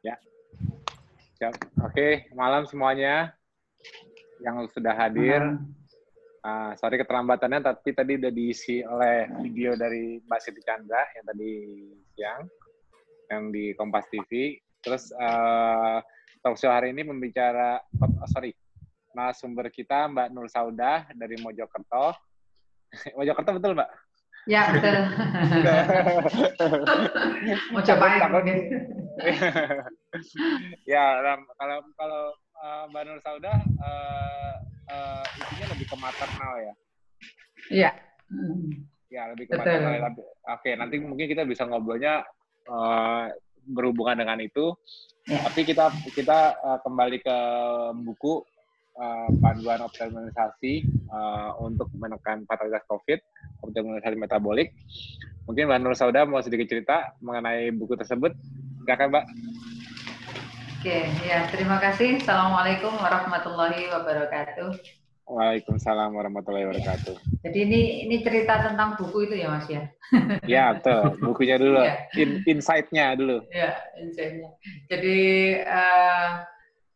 Ya. Siap. Oke, malam semuanya yang sudah hadir. Uh, sorry keterlambatannya, tapi tadi udah diisi oleh video dari Mbak Siti Chandra yang tadi siang, yang di Kompas TV. Terus uh, talk show hari ini membicara, oh, sorry, narasumber kita Mbak Nur Saudah dari Mojokerto. Mojokerto betul Mbak? Ya betul. Mau cobain. Takut, ya kalau kalau uh, Mbak Nur Saudah uh, uh, itunya lebih ke maternal ya. Iya. Ya lebih ke betul. maternal. Oke nanti mungkin kita bisa ngobrolnya uh, berhubungan dengan itu. Ya. Tapi kita kita uh, kembali ke buku uh, panduan optimalisasi uh, untuk menekan fatalitas COVID, optimalisasi metabolik. Mungkin Mbak Nur Sauda mau sedikit cerita mengenai buku tersebut. Silakan Mbak. Oke, ya terima kasih. Assalamualaikum warahmatullahi wabarakatuh. Waalaikumsalam warahmatullahi wabarakatuh. Jadi ini ini cerita tentang buku itu ya Mas ya? ya betul, bukunya dulu, ya. In, insight-nya dulu. Ya, insight-nya. Jadi uh,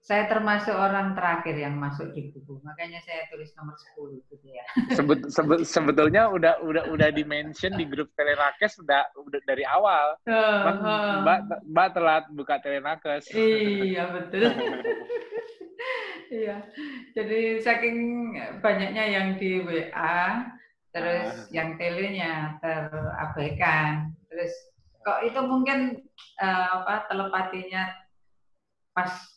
saya termasuk orang terakhir yang masuk di buku, makanya saya tulis nomor 10 gitu ya. Sebet, sebet, sebetulnya udah udah udah di mention di grup Telenakes udah udah dari awal. Mbak, mbak, mbak telat buka Telenakes. Iya betul. iya. Jadi saking banyaknya yang di WA, terus uh. yang telenya terabaikan, terus kok itu mungkin uh, apa telepatinya pas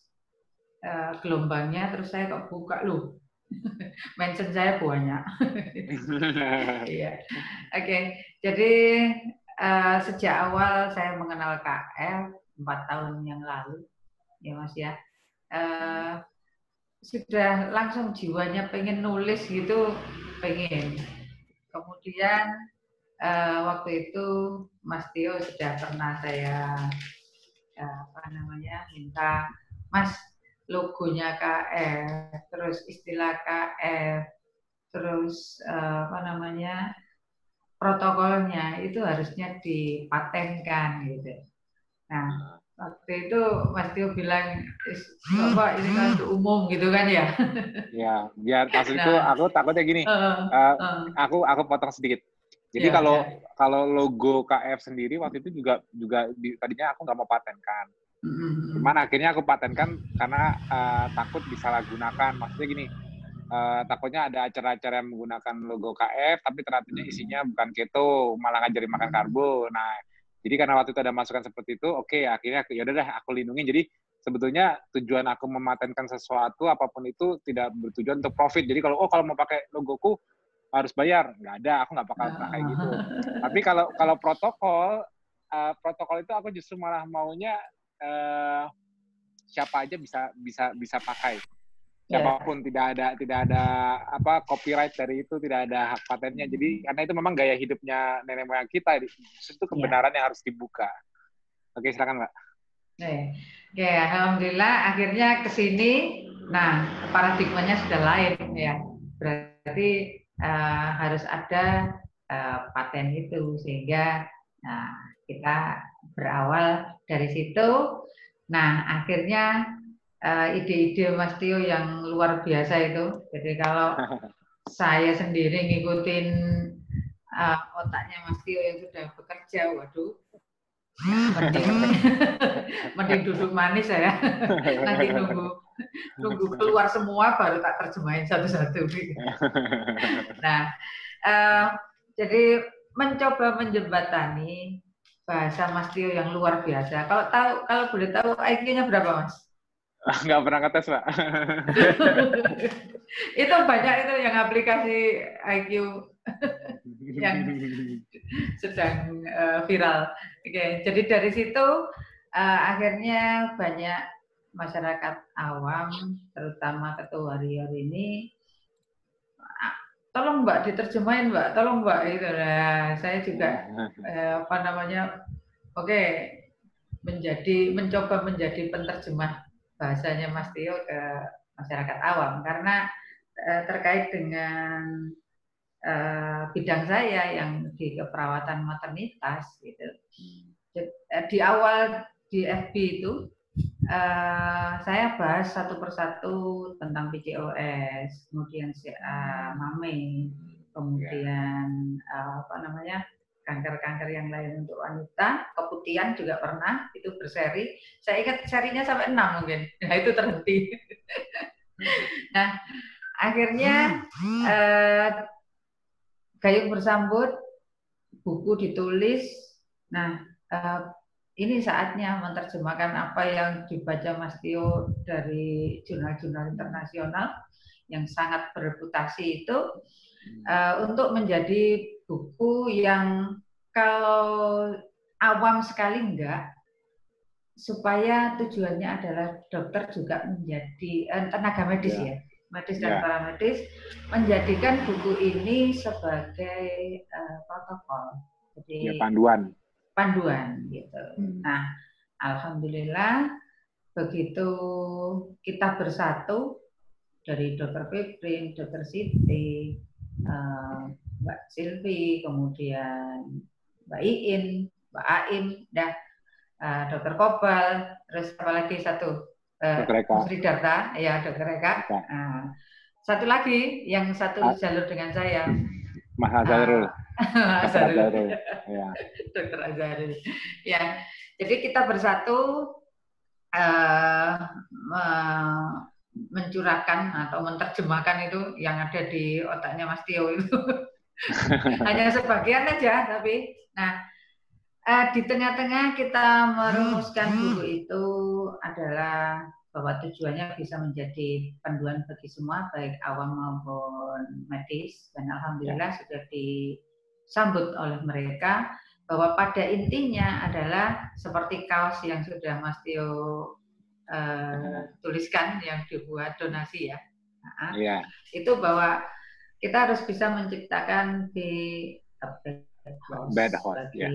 uh, gelombangnya terus saya kok buka loh mention saya banyak. Iya. Oke okay. jadi uh, sejak awal saya mengenal KF empat tahun yang lalu ya mas ya. Uh, sudah langsung jiwanya pengen nulis gitu pengen. Kemudian uh, waktu itu Mas Tio sudah pernah saya uh, apa namanya minta Mas logonya KF, terus istilah KF, terus uh, apa namanya protokolnya itu harusnya dipatenkan gitu. Nah waktu itu Mas Tio bilang Bapak ini kan umum gitu kan ya? Ya biar kasus nah, itu aku takutnya gini, uh, uh, uh, aku aku potong sedikit. Jadi ya, kalau ya. kalau logo KF sendiri waktu itu juga juga di, tadinya aku nggak mau patenkan. Mm-hmm. Cuman akhirnya aku patenkan karena uh, takut disalahgunakan. Maksudnya gini, uh, takutnya ada acara-acara yang menggunakan logo KF, tapi ternyata isinya bukan keto, malah ngajarin makan karbo. Nah, jadi karena waktu itu ada masukan seperti itu, oke, okay, akhirnya ya udah deh aku lindungi. Jadi sebetulnya tujuan aku mematenkan sesuatu apa pun itu tidak bertujuan untuk profit. Jadi kalau oh kalau mau pakai logoku harus bayar, nggak ada, aku nggak bakal kayak gitu. Tapi kalau kalau protokol uh, protokol itu aku justru malah maunya uh, siapa aja bisa bisa bisa pakai ya. siapa pun yeah. tidak ada tidak ada apa copyright dari itu tidak ada hak patennya jadi karena itu memang gaya hidupnya nenek moyang kita itu kebenaran yeah. yang harus dibuka oke silakan mbak Oke, alhamdulillah akhirnya ke sini. Nah, paradigmanya sudah lain ya. Berarti uh, harus ada uh, paten itu sehingga nah, kita berawal dari situ. Nah, akhirnya uh, ide-ide Mas Tio yang luar biasa itu. Jadi kalau saya sendiri ngikutin uh, otaknya Mas Tio yang sudah bekerja, waduh, mending, mending duduk manis saya. Nanti nunggu nunggu keluar semua baru tak terjemahin satu-satu. Nah, uh, jadi mencoba menjembatani bahasa Mas Tio yang luar biasa. Kalau tahu kalau boleh tahu IQ-nya berapa, Mas? Nggak pernah ngetes, Pak. itu banyak itu yang aplikasi IQ yang sedang uh, viral. Oke, jadi dari situ uh, akhirnya banyak masyarakat awam, terutama ketua warrior ini tolong Mbak diterjemahin Mbak, tolong Mbak itu. Nah, saya juga eh, apa namanya, oke okay, menjadi mencoba menjadi penerjemah bahasanya Mas Tio ke masyarakat awam karena eh, terkait dengan eh, bidang saya yang di keperawatan maternitas gitu. Eh, di awal di FB itu uh, saya bahas satu persatu tentang PCOS, kemudian CA, MAME, kemudian uh, apa namanya kanker-kanker yang lain untuk wanita, keputihan juga pernah itu berseri. Saya ingat serinya sampai enam mungkin, nah itu terhenti. nah akhirnya uh, gayung bersambut, buku ditulis. Nah uh, ini saatnya menerjemahkan apa yang dibaca Mas Tio dari jurnal-jurnal internasional yang sangat bereputasi itu uh, untuk menjadi buku yang kalau awam sekali enggak supaya tujuannya adalah dokter juga menjadi eh, tenaga medis ya, ya medis dan ya. paramedis menjadikan buku ini sebagai uh, protokol. Jadi ya, panduan panduan gitu. Hmm. Nah, alhamdulillah begitu kita bersatu dari Dokter Piprin, Dokter Siti, uh, Mbak Silvi, kemudian Mbak Iin, Mbak Aim, dah uh, Dokter Kobal, terus apa lagi satu uh, Sri Darta, ya Dokter Eka. Uh, satu lagi yang satu ah. jalur dengan saya. Mas Azharul. Uh, Azharul. ya. Dokter Azharul. Ya, jadi kita bersatu uh, mencurahkan atau menerjemahkan itu yang ada di otaknya Mas Tio itu. Hanya sebagian aja, tapi nah uh, di tengah-tengah kita merumuskan buku itu adalah bahwa tujuannya bisa menjadi panduan bagi semua baik awam maupun medis dan alhamdulillah ya. sudah disambut oleh mereka bahwa pada intinya adalah seperti kaos yang sudah Mas Tio uh, tuliskan yang dibuat donasi ya. Nah, ya. Itu bahwa kita harus bisa menciptakan di bed bagi ya.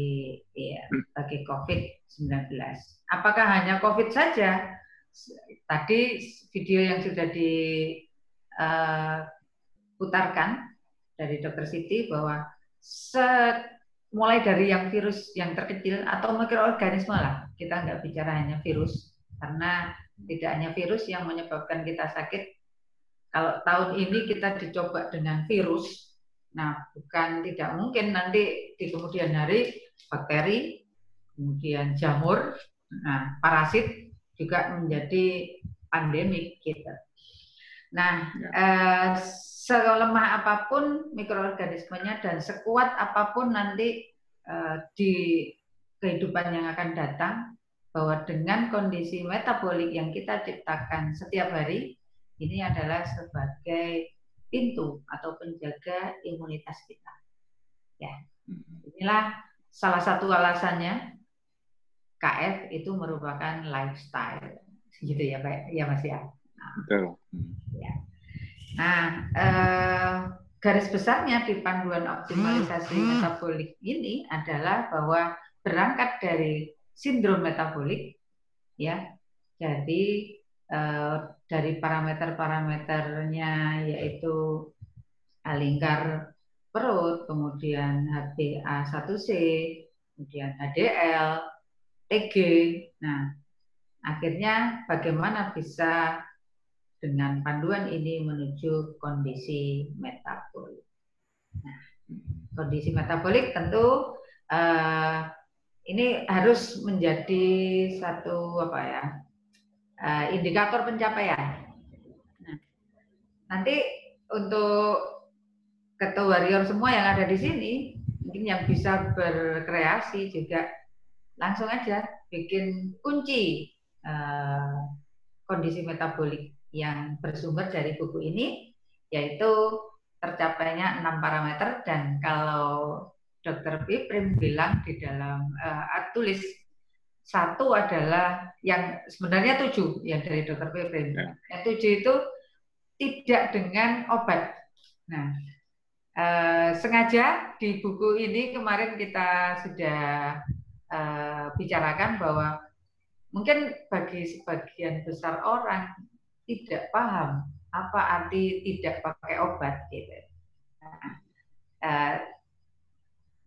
ya bagi COVID-19. Apakah hanya COVID saja? Tadi video yang sudah diputarkan uh, dari Dokter Siti bahwa se mulai dari yang virus yang terkecil atau mikroorganisme lah. Kita nggak bicara hanya virus karena tidak hanya virus yang menyebabkan kita sakit. Kalau tahun ini kita dicoba dengan virus nah bukan tidak mungkin nanti di kemudian hari bakteri kemudian jamur nah parasit juga menjadi pandemik gitu. Nah, ya. eh, selemah apa pun mikroorganismenya dan sekuat apa pun nanti eh, di kehidupan yang akan datang, bahwa dengan kondisi metabolik yang kita ciptakan setiap hari, ini adalah sebagai pintu atau penjaga imunitas kita. Ya, hmm. inilah salah satu alasannya KF itu merupakan lifestyle, gitu ya Pak, ya Mas ya. Nah, Betul. Ya. Nah, eh, garis besarnya di panduan optimalisasi hmm. metabolik ini adalah bahwa berangkat dari sindrom metabolik, ya, jadi eh, dari parameter-parameternya yaitu lingkar perut, kemudian HbA1c, kemudian HDL, EG. Nah, akhirnya bagaimana bisa dengan panduan ini menuju kondisi metabolik. Nah, kondisi metabolik tentu uh, ini harus menjadi satu apa ya uh, indikator pencapaian. Nah, nanti untuk ketua warrior semua yang ada di sini mungkin yang bisa berkreasi juga langsung aja bikin kunci uh, kondisi metabolik yang bersumber dari buku ini yaitu tercapainya enam parameter. Dan kalau dokter Piprim bilang di dalam uh, tulis satu adalah yang sebenarnya tujuh yang dari dokter Piprim ya. yang tujuh itu tidak dengan obat. Nah uh, sengaja di buku ini kemarin kita sudah uh, bicarakan bahwa mungkin bagi sebagian besar orang tidak paham apa arti tidak pakai obat gitu. Nah, uh,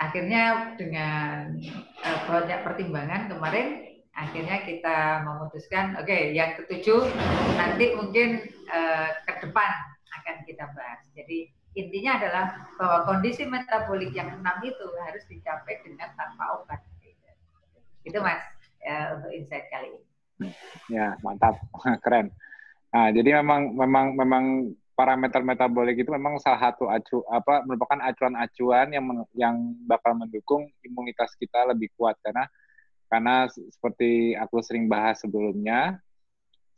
akhirnya dengan uh, banyak pertimbangan kemarin akhirnya kita memutuskan, oke, okay, yang ketujuh nanti mungkin uh, ke depan akan kita bahas. Jadi intinya adalah bahwa kondisi metabolik yang enam itu harus dicapai dengan tanpa obat. Itu mas ya, untuk insight kali ini. Ya mantap, keren. Nah, jadi memang memang memang parameter metabolik itu memang salah satu acu apa merupakan acuan-acuan yang yang bakal mendukung imunitas kita lebih kuat karena karena seperti aku sering bahas sebelumnya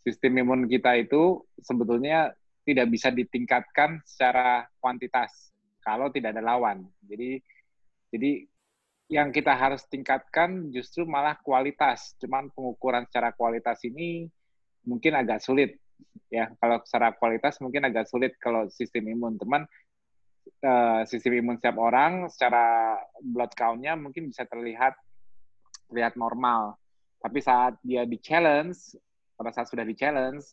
sistem imun kita itu sebetulnya tidak bisa ditingkatkan secara kuantitas kalau tidak ada lawan. Jadi jadi yang kita harus tingkatkan justru malah kualitas. Cuman pengukuran secara kualitas ini mungkin agak sulit ya. Kalau secara kualitas mungkin agak sulit kalau sistem imun. Teman uh, sistem imun setiap orang secara blood count-nya mungkin bisa terlihat terlihat normal. Tapi saat dia di challenge, pada saat sudah di challenge,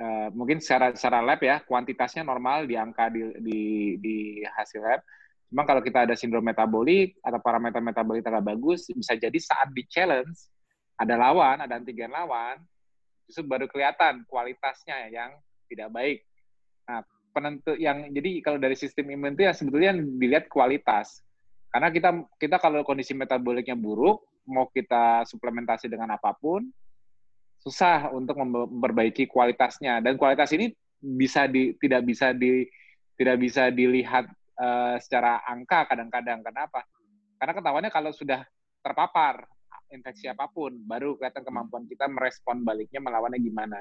uh, mungkin secara secara lab ya kuantitasnya normal di angka di di, di hasil lab. Cuma kalau kita ada sindrom metabolik atau parameter metabolik tidak bagus, bisa jadi saat di challenge ada lawan, ada antigen lawan, justru baru kelihatan kualitasnya yang tidak baik. Nah, penentu yang jadi kalau dari sistem imun itu ya sebetulnya dilihat kualitas. Karena kita kita kalau kondisi metaboliknya buruk, mau kita suplementasi dengan apa pun, susah untuk memperbaiki kualitasnya dan kualitas ini bisa di tidak bisa di tidak bisa dilihat uh, secara angka kadang-kadang. Kenapa? Karena ketahuannya kalau sudah terpapar infeksi apa pun baru kelihatan kemampuan kita merespon baliknya melawannya gimana.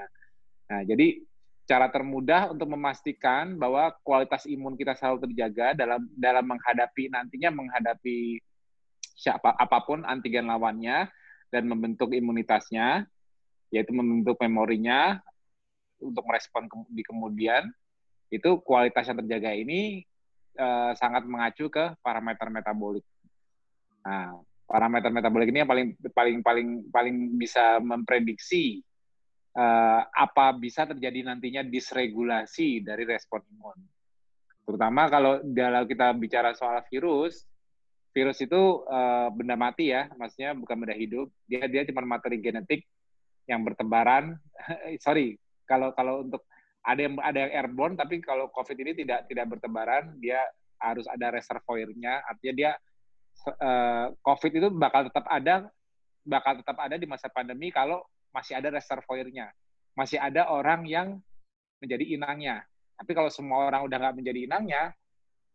Nah jadi cara termudah untuk memastikan bahwa kualitas imun kita selalu terjaga dalam dalam menghadapi nantinya menghadapi siapa apa pun antigen lawannya dan membentuk imunitasnya yaitu membentuk memorinya untuk merespon di kemudian itu kualitas yang terjaga ini uh, sangat mengacu ke parameter metabolik. Nah, parameter metabolik ini yang paling paling paling paling bisa memprediksi uh, apa bisa terjadi nantinya disregulasi dari respon imun. Terutama kalau dalam kita bicara soal virus, virus itu uh, benda mati ya, maksudnya bukan benda hidup. Dia dia cuma materi genetik yang bertebaran. sorry, kalau kalau untuk ada yang ada yang airborne, tapi kalau COVID ini tidak tidak bertebaran, dia harus ada reservoirnya. Artinya dia uh, COVID itu bakal tetap ada, bakal tetap ada di masa pandemi kalau masih ada reservoirnya, masih ada orang yang menjadi inangnya. Tapi kalau semua orang udah nggak menjadi inangnya,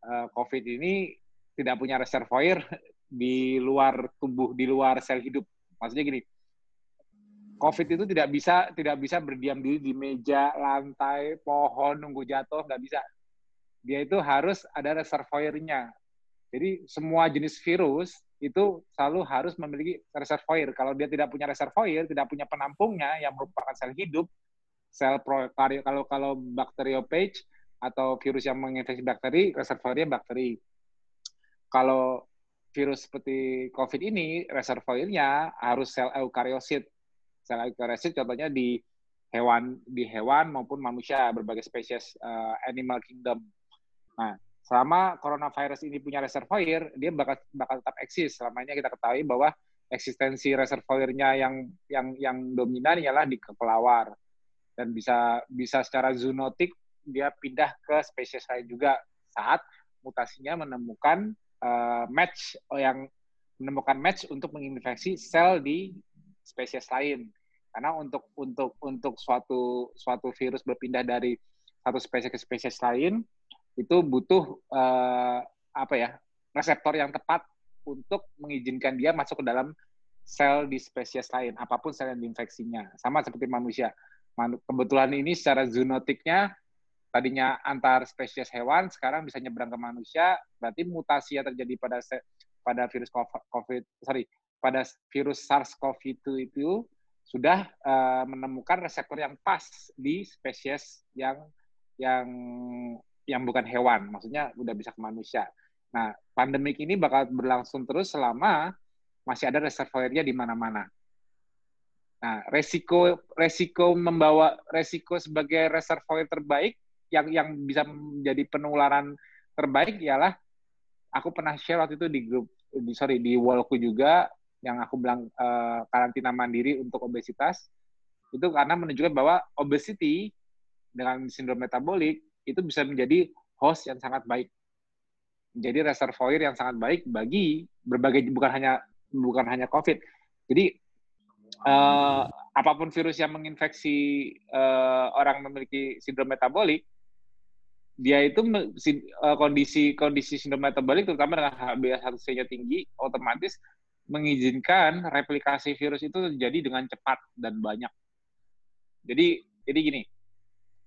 uh, COVID ini tidak punya reservoir di luar tubuh, di luar sel hidup. Maksudnya gini, COVID itu tidak bisa tidak bisa berdiam diri di meja, lantai, pohon, nunggu jatuh, nggak bisa. Dia itu harus ada reservoirnya. Jadi semua jenis virus itu selalu harus memiliki reservoir. Kalau dia tidak punya reservoir, tidak punya penampungnya yang merupakan sel hidup, sel prokario kalau kalau bakteriopage atau virus yang menginfeksi bakteri, reservoirnya bakteri. Kalau virus seperti COVID ini, reservoirnya harus sel eukariosit sel eukariosit contohnya di hewan di hewan maupun manusia berbagai spesies uh, animal kingdom. Nah, selama coronavirus ini punya reservoir, dia bakal bakal tetap eksis. Selama ini kita ketahui bahwa eksistensi reservoirnya yang yang yang dominan ialah di kelelawar dan bisa bisa secara zoonotik dia pindah ke spesies lain juga saat mutasinya menemukan uh, match yang menemukan match untuk menginfeksi sel di spesies lain. Karena untuk untuk untuk suatu suatu virus berpindah dari satu spesies ke spesies lain itu butuh uh, apa ya reseptor yang tepat untuk mengizinkan dia masuk ke dalam sel di spesies lain, apa pun sel yang diinfeksinya. Sama seperti manusia. Kebetulan ini secara zoonotiknya tadinya antar spesies hewan, sekarang bisa nyebrang ke manusia, berarti mutasi yang terjadi pada pada virus COVID, sorry, pada virus SARS-CoV-2 itu sudah uh, menemukan reseptor yang pas di spesies yang yang yang bukan hewan, maksudnya udah bisa ke manusia. Nah, pandemik ini bakal berlangsung terus selama masih ada reservoirnya di mana-mana. Nah, resiko resiko membawa resiko sebagai reservoir terbaik yang yang bisa menjadi penularan terbaik ialah aku pernah share waktu itu di grup di sorry di wallku juga yang aku bilang uh, karantina mandiri untuk obesitas itu karena menunjukkan bahwa obesity dengan sindrom metabolik itu bisa menjadi host yang sangat baik menjadi reservoir yang sangat baik bagi berbagai bukan hanya bukan hanya COVID. Jadi uh, apa pun virus yang menginfeksi uh, orang memiliki sindrom metabolik, dia itu kondisi kondisi sindrom metabolik terutama dengan HbA1c-nya tinggi, otomatis mengizinkan replikasi virus itu terjadi dengan cepat dan banyak. Jadi jadi gini,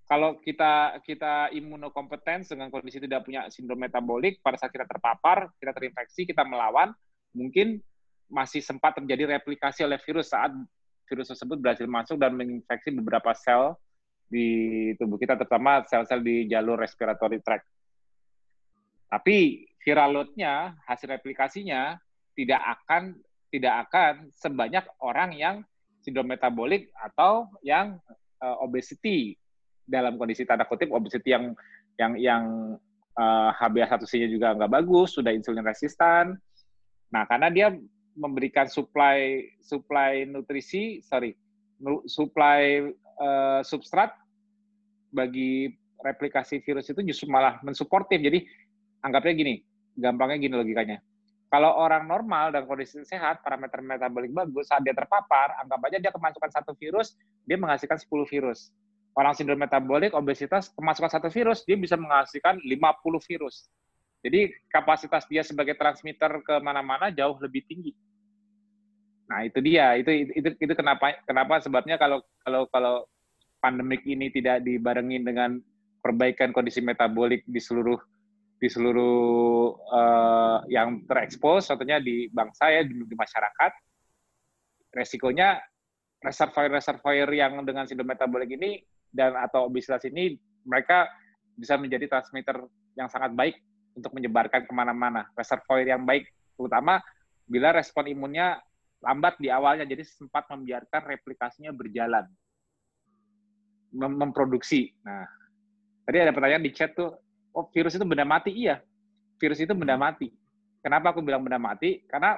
kalau kita kita imunokompetens dengan kondisi tidak punya sindrom metabolik, pada saat kita terpapar, kita terinfeksi, kita melawan, mungkin masih sempat terjadi replikasi oleh virus saat virus tersebut berhasil masuk dan menginfeksi beberapa sel di tubuh kita, terutama sel-sel di jalur respiratory tract. Tapi viral load-nya, hasil replikasinya tidak akan tidak akan sebanyak orang yang sindrom metabolik atau yang uh, obesity dalam kondisi tanda kutip obesity yang yang yang uh, eh, HbA1c-nya juga nggak bagus, sudah insulin resistan. Nah, karena dia memberikan supply supply nutrisi, sorry, supply uh, substrat bagi replikasi virus itu justru malah mensuportif. Jadi anggapnya gini, gampangnya gini logikanya. Kalau orang normal dan kondisi sehat, parameter metabolik bagus, saat dia terpapar, anggap aja dia kemasukan satu virus, dia menghasilkan 10 virus. Orang sindrom metabolik, obesitas, kemasukan satu virus, dia bisa menghasilkan 50 virus. Jadi kapasitas dia sebagai transmitter ke mana-mana jauh lebih tinggi. Nah itu dia, itu itu itu kenapa kenapa sebabnya kalau kalau kalau pandemik ini tidak dibarengin dengan perbaikan kondisi metabolik di seluruh di seluruh uh, yang terekspos, contohnya di bangsa ya di, di masyarakat, resikonya reservoir-reservoir yang dengan sindrom metabolik ini dan atau obesitas ini mereka bisa menjadi transmitter yang sangat baik untuk menyebarkan ke mana-mana. Reservoir yang baik, terutama bila respon imunnya lambat di awalnya, jadi sempat membiarkan replikasinya berjalan, Mem memproduksi. Nah, tadi ada pertanyaan di chat tuh, oh virus itu benda mati? Iya, virus itu benda mati. Kenapa aku bilang benda mati? Karena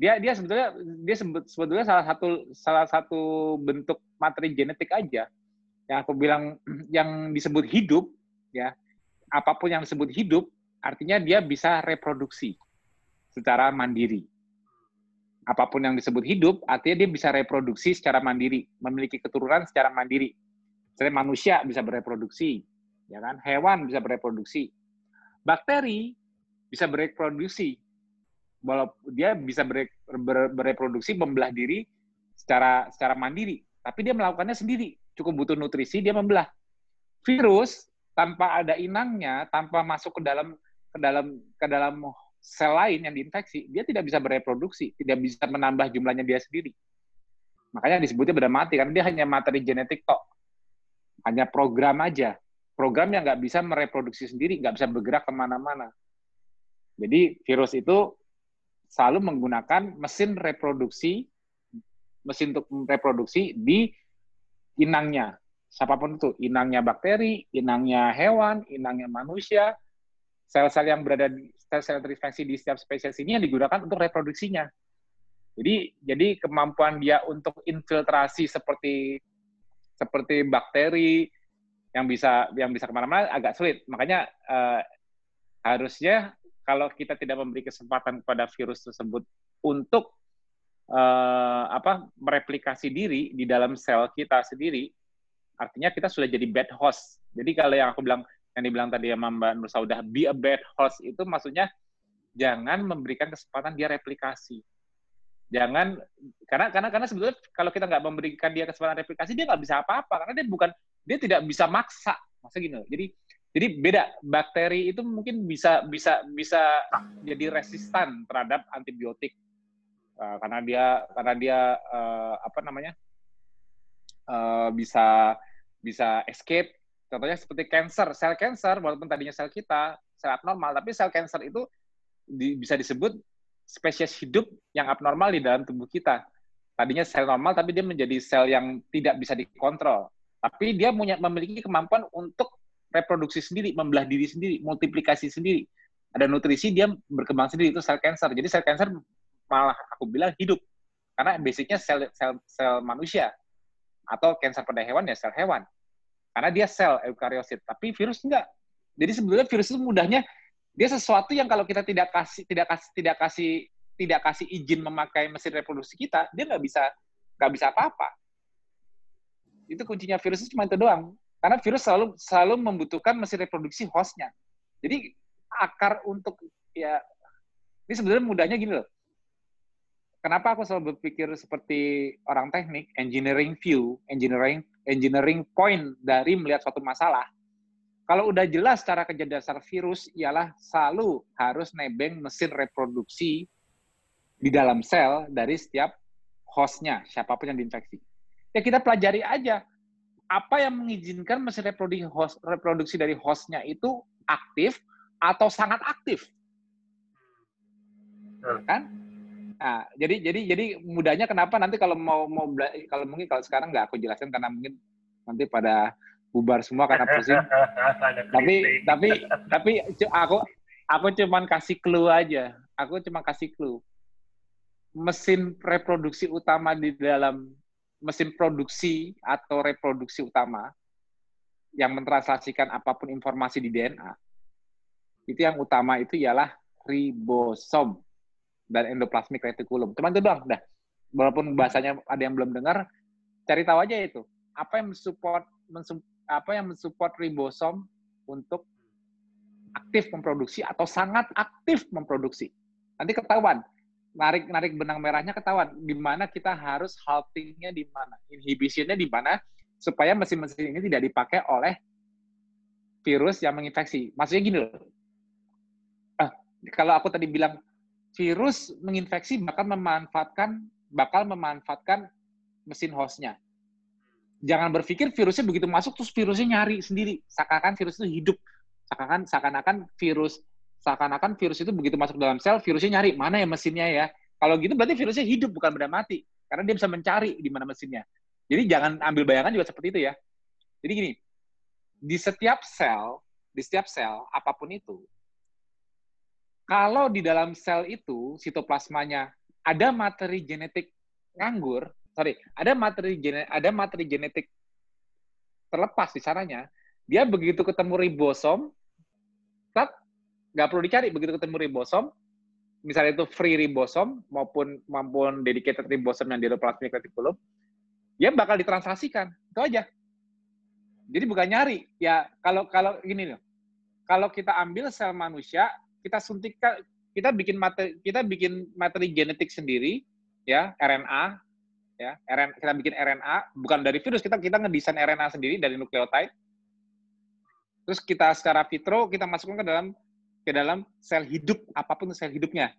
dia dia sebetulnya dia sebetulnya salah satu salah satu bentuk materi genetik aja yang aku bilang yang disebut hidup ya apa pun yang disebut hidup artinya dia bisa reproduksi secara mandiri. Apa pun yang disebut hidup, artinya dia bisa reproduksi secara mandiri, memiliki keturunan secara mandiri. Misalnya manusia bisa bereproduksi, ya kan? Hewan bisa bereproduksi. Bakteri bisa bereproduksi. Walau dia bisa bere, ber, bereproduksi membelah diri secara secara mandiri, tapi dia melakukannya sendiri. Cukup butuh nutrisi, dia membelah. Virus tanpa ada inangnya, tanpa masuk ke dalam ke dalam ke dalam sel lain yang diinfeksi, dia tidak bisa bereproduksi, tidak bisa menambah jumlahnya dia sendiri. Makanya disebutnya benda mati, karena dia hanya materi genetik tok. Hanya program aja. Program yang nggak bisa mereproduksi sendiri, nggak bisa bergerak ke mana-mana. Jadi virus itu selalu menggunakan mesin reproduksi, mesin untuk reproduksi di inangnya. Siapa pun itu, inangnya bakteri, inangnya hewan, inangnya manusia, sel-sel yang berada di sel-sel terinfeksi di setiap spesies ini yang digunakan untuk reproduksinya. Jadi jadi kemampuan dia untuk infiltrasi seperti seperti bakteri yang bisa yang bisa ke mana-mana agak sulit. Makanya eh, harusnya kalau kita tidak memberi kesempatan kepada virus tersebut untuk eh, apa mereplikasi diri di dalam sel kita sendiri, artinya kita sudah jadi bad host. Jadi kalau yang aku bilang yang dibilang tadi sama Mbak Nur Saudah, be a bad host itu maksudnya jangan memberikan kesempatan dia replikasi. Jangan karena karena karena sebetulnya kalau kita nggak memberikan dia kesempatan replikasi dia nggak bisa apa-apa karena dia bukan dia tidak bisa maksa. Masa gini Jadi jadi beda bakteri itu mungkin bisa bisa bisa jadi resistan terhadap antibiotik uh, karena dia karena dia uh, apa namanya uh, bisa bisa escape Contohnya seperti cancer, sel cancer, walaupun tadinya sel kita, sel abnormal, tapi sel cancer itu di, bisa disebut spesies hidup yang abnormal di dalam tubuh kita. Tadinya sel normal, tapi dia menjadi sel yang tidak bisa dikontrol. Tapi dia punya, memiliki kemampuan untuk reproduksi sendiri, membelah diri sendiri, multiplikasi sendiri. Ada nutrisi, dia berkembang sendiri, itu sel cancer. Jadi sel cancer malah aku bilang hidup. Karena basicnya sel, sel, sel manusia. Atau cancer pada hewan ya sel hewan. Karena dia sel eukariosit, tapi virus enggak. Jadi sebetulnya virus itu mudahnya dia sesuatu yang kalau kita tidak kasih tidak kasih tidak kasih tidak kasih izin memakai mesin reproduksi kita, dia nggak bisa nggak bisa apa-apa. Itu kuncinya virus itu cuma itu doang. Karena virus selalu selalu membutuhkan mesin reproduksi hostnya. Jadi akar untuk ya ini sebenarnya mudahnya gini loh. Kenapa aku selalu berpikir seperti orang teknik, engineering view, engineering engineering point dari melihat suatu masalah. Kalau udah jelas cara kerja dasar virus ialah selalu harus nebeng mesin reproduksi di dalam sel dari setiap hostnya, siapa pun yang diinfeksi. Ya kita pelajari aja apa yang mengizinkan mesin reproduksi, host, reproduksi dari hostnya itu aktif atau sangat aktif, kan? Nah, jadi jadi jadi mudahnya kenapa nanti kalau mau mau kalau mungkin kalau sekarang nggak aku jelaskan karena mungkin nanti pada bubar semua karena pusing. tapi tapi tapi aku aku cuman kasih clue aja. Aku cuma kasih clue. Mesin reproduksi utama di dalam mesin produksi atau reproduksi utama yang mentranslasikan apa pun informasi di DNA, itu yang utama itu ialah ribosom dan endoplasmic reticulum. Cuman itu doang, dah. Walaupun bahasanya ada yang belum dengar, cari tahu aja itu. Apa yang mensupport, apa yang mensupport ribosom untuk aktif memproduksi atau sangat aktif memproduksi. Nanti ketahuan narik narik benang merahnya ketahuan di mana kita harus haltingnya di mana, inhibitionnya di mana supaya mesin-mesin ini tidak dipakai oleh virus yang menginfeksi. Maksudnya gini loh. Ah, kalau aku tadi bilang virus menginfeksi bakal memanfaatkan bakal memanfaatkan mesin hostnya. Jangan berpikir virusnya begitu masuk terus virusnya nyari sendiri. Seakan-akan virus itu hidup. Seakan-akan seakan-akan virus seakan-akan virus itu begitu masuk dalam sel, virusnya nyari mana ya mesinnya ya. Kalau gitu berarti virusnya hidup bukan benda mati, karena dia bisa mencari di mana mesinnya. Jadi jangan ambil bayangan juga seperti itu ya. Jadi gini, di setiap sel, di setiap sel apa pun itu, kalau di dalam sel itu sitoplasmanya ada materi genetik nganggur, sorry, ada materi genetik, ada materi genetik terlepas di sananya, dia begitu ketemu ribosom, tak nggak perlu dicari begitu ketemu ribosom. Misalnya itu free ribosom maupun maupun dedicated ribosom yang di endoplasmic reticulum ya bakal ditranslasikan itu aja. Jadi bukan nyari. Ya kalau kalau gini loh. Kalau kita ambil sel manusia kita suntikkan kita bikin materi kita bikin materi genetik sendiri ya RNA ya RNA kita bikin RNA bukan dari virus kita kita ngedesain RNA sendiri dari nukleotide. Terus kita secara vitro kita masukkan ke dalam ke dalam sel hidup apa pun sel hidupnya.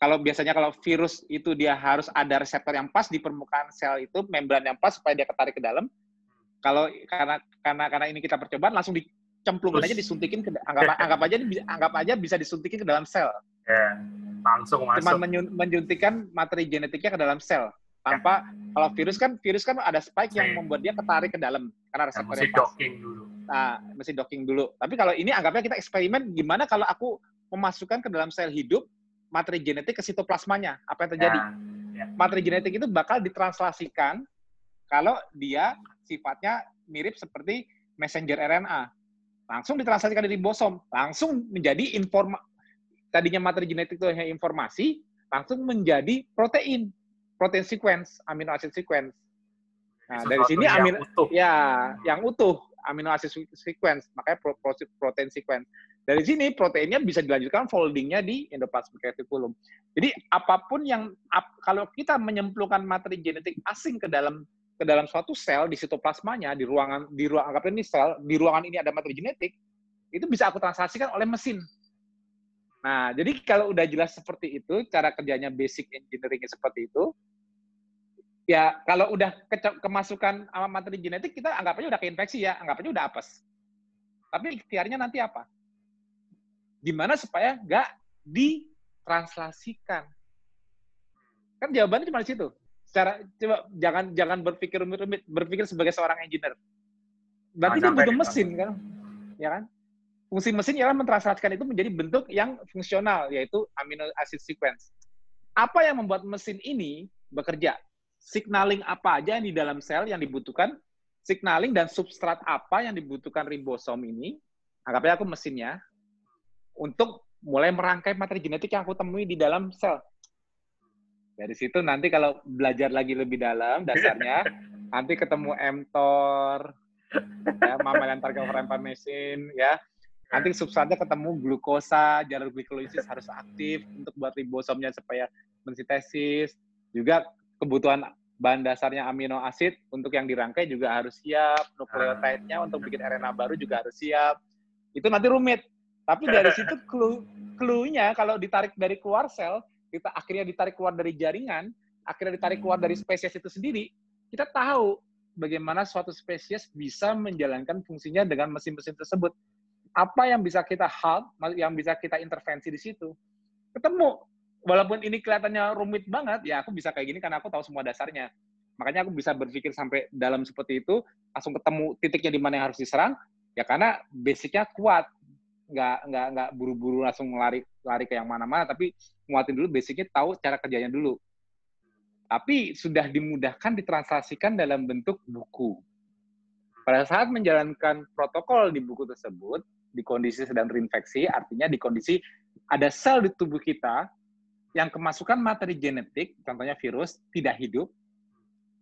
Kalau biasanya kalau virus itu dia harus ada reseptor yang pas di permukaan sel itu, membran yang pas supaya dia ketarik ke dalam. Kalau karena karena karena ini kita percobaan langsung dicemplungin aja disuntikin ke anggap anggap aja anggap aja bisa disuntikin ke dalam sel. Ya, langsung masuk. Cuma menyuntikkan materi genetiknya ke dalam sel tanpa ya. kalau virus kan virus kan ada spike yang membuat dia ketarik ke dalam karena reseptor yang pas. dulu. Nah, mesti docking dulu. Tapi kalau ini anggapnya kita eksperimen gimana kalau aku memasukkan ke dalam sel hidup materi genetik ke sitoplasmanya. Apa yang terjadi? Ya, ya. Materi genetik itu bakal ditranslasikan kalau dia sifatnya mirip seperti messenger RNA. Langsung ditranslasikan dari ribosom, langsung menjadi informa tadinya materi genetik itu hanya informasi, langsung menjadi protein, protein sequence, amino acid sequence. Nah, dari sini amino ya yang utuh amino acid sequence, makanya protein sequence. Dari sini proteinnya bisa dilanjutkan foldingnya di endoplasmic reticulum. Jadi apa pun yang kalau kita menyemplungkan materi genetik asing ke dalam ke dalam suatu sel di sitoplasmanya di ruangan di ruang anggap ini sel di ruangan ini ada materi genetik itu bisa aku translasikan oleh mesin. Nah, jadi kalau udah jelas seperti itu, cara kerjanya basic engineering seperti itu, ya kalau udah ke kemasukan sama materi genetik kita anggap aja udah keinfeksi ya, anggap aja udah apes. Tapi ikhtiarnya nanti apa? Gimana supaya nggak ditranslasikan? Kan jawabannya cuma di situ. Secara coba jangan jangan berpikir rumit-rumit, berpikir sebagai seorang engineer. Berarti nah, dia butuh mesin kan? Ya kan? Fungsi mesin ialah mentranslasikan itu menjadi bentuk yang fungsional yaitu amino acid sequence. apa yang membuat mesin ini bekerja? Signaling apa aja yang di dalam sel yang dibutuhkan? Signaling dan substrat apa yang dibutuhkan ribosom ini? Anggapnya aku mesinnya untuk mulai merangkai materi genetik yang aku temui di dalam sel. Dari situ nanti kalau belajar lagi lebih dalam dasarnya, nanti ketemu mTOR, ya, mammalian target mesin, ya. Nanti substratnya ketemu glukosa, jalur glikolisis harus aktif untuk buat ribosomnya supaya mensintesis. Juga kebutuhan bahan dasarnya amino asid untuk yang dirangkai juga harus siap. Nukleotide-nya untuk bikin RNA baru juga harus siap. Itu nanti rumit. Tapi dari situ clue, clue-nya kalau ditarik dari keluar sel, kita akhirnya ditarik keluar dari jaringan, akhirnya ditarik keluar dari spesies itu sendiri, kita tahu bagaimana suatu spesies bisa menjalankan fungsinya dengan mesin-mesin tersebut apa yang bisa kita halt, yang bisa kita intervensi di situ. Ketemu. Walaupun ini kelihatannya rumit banget, ya aku bisa kayak gini karena aku tahu semua dasarnya. Makanya aku bisa berpikir sampai dalam seperti itu, langsung ketemu titiknya di mana yang harus diserang, ya karena basicnya kuat. Nggak, nggak, nggak buru-buru langsung lari, lari ke yang mana-mana, tapi nguatin dulu basicnya tahu cara kerjanya dulu. Tapi sudah dimudahkan ditranslasikan dalam bentuk buku. Pada saat menjalankan protokol di buku tersebut, di kondisi sedang terinfeksi, artinya di kondisi ada sel di tubuh kita yang kemasukan materi genetik, contohnya virus, tidak hidup,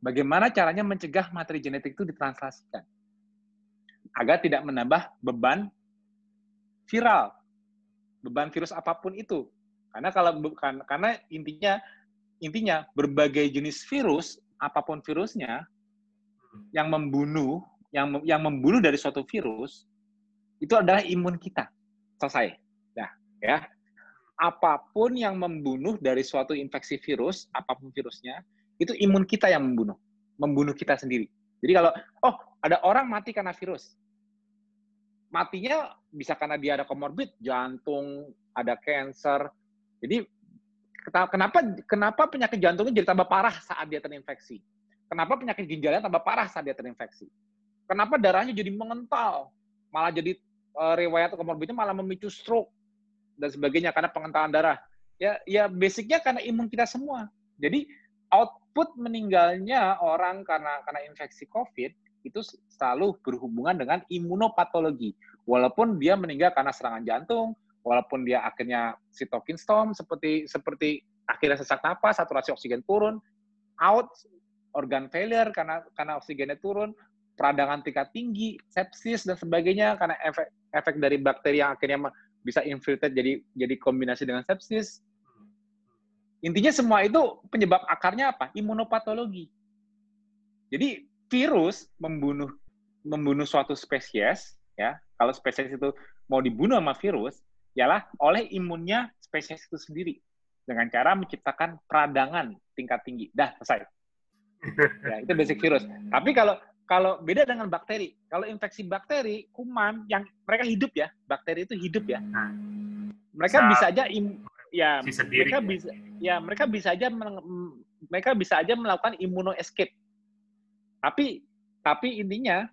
bagaimana caranya mencegah materi genetik itu ditranslasikan? Agar tidak menambah beban viral, beban virus apa pun itu. Karena kalau bukan karena intinya intinya berbagai jenis virus, apa pun virusnya yang membunuh yang yang membunuh dari suatu virus itu adalah imun kita. Selesai. Nah, ya. Apa pun yang membunuh dari suatu infeksi virus, apa pun virusnya, itu imun kita yang membunuh. Membunuh kita sendiri. Jadi kalau, oh ada orang mati karena virus. Matinya bisa karena dia ada komorbid, jantung, ada cancer. Jadi kenapa kenapa penyakit jantungnya jadi tambah parah saat dia terinfeksi? Kenapa penyakit ginjalnya tambah parah saat dia terinfeksi? Kenapa darahnya jadi mengental, malah jadi uh, riwayat komorbidnya malah memicu stroke dan sebagainya karena pengentalan darah. Ya, ya basicnya karena imun kita semua. Jadi output meninggalnya orang karena karena infeksi COVID itu selalu berhubungan dengan imunopatologi. Walaupun dia meninggal karena serangan jantung, walaupun dia akhirnya sitokin storm seperti seperti akhirnya sesak napas, saturasi oksigen turun, out organ failure karena karena oksigennya turun, peradangan tingkat tinggi, sepsis dan sebagainya karena efek efek dari bakteri yang akhirnya bisa infiltrate jadi jadi kombinasi dengan sepsis. Intinya semua itu penyebab akarnya apa? Imunopatologi. Jadi virus membunuh membunuh suatu spesies ya. Kalau spesies itu mau dibunuh sama virus, ialah oleh imunnya spesies itu sendiri dengan cara menciptakan peradangan tingkat tinggi. Dah selesai. Ya, itu basic virus. Tapi kalau kalau beda dengan bakteri. Kalau infeksi bakteri, kuman yang mereka hidup ya, bakteri itu hidup ya. Nah, mereka bisa, bisa aja im, ya sendiri, mereka ya. bisa ya mereka bisa aja mereka bisa aja melakukan imuno escape. Tapi tapi intinya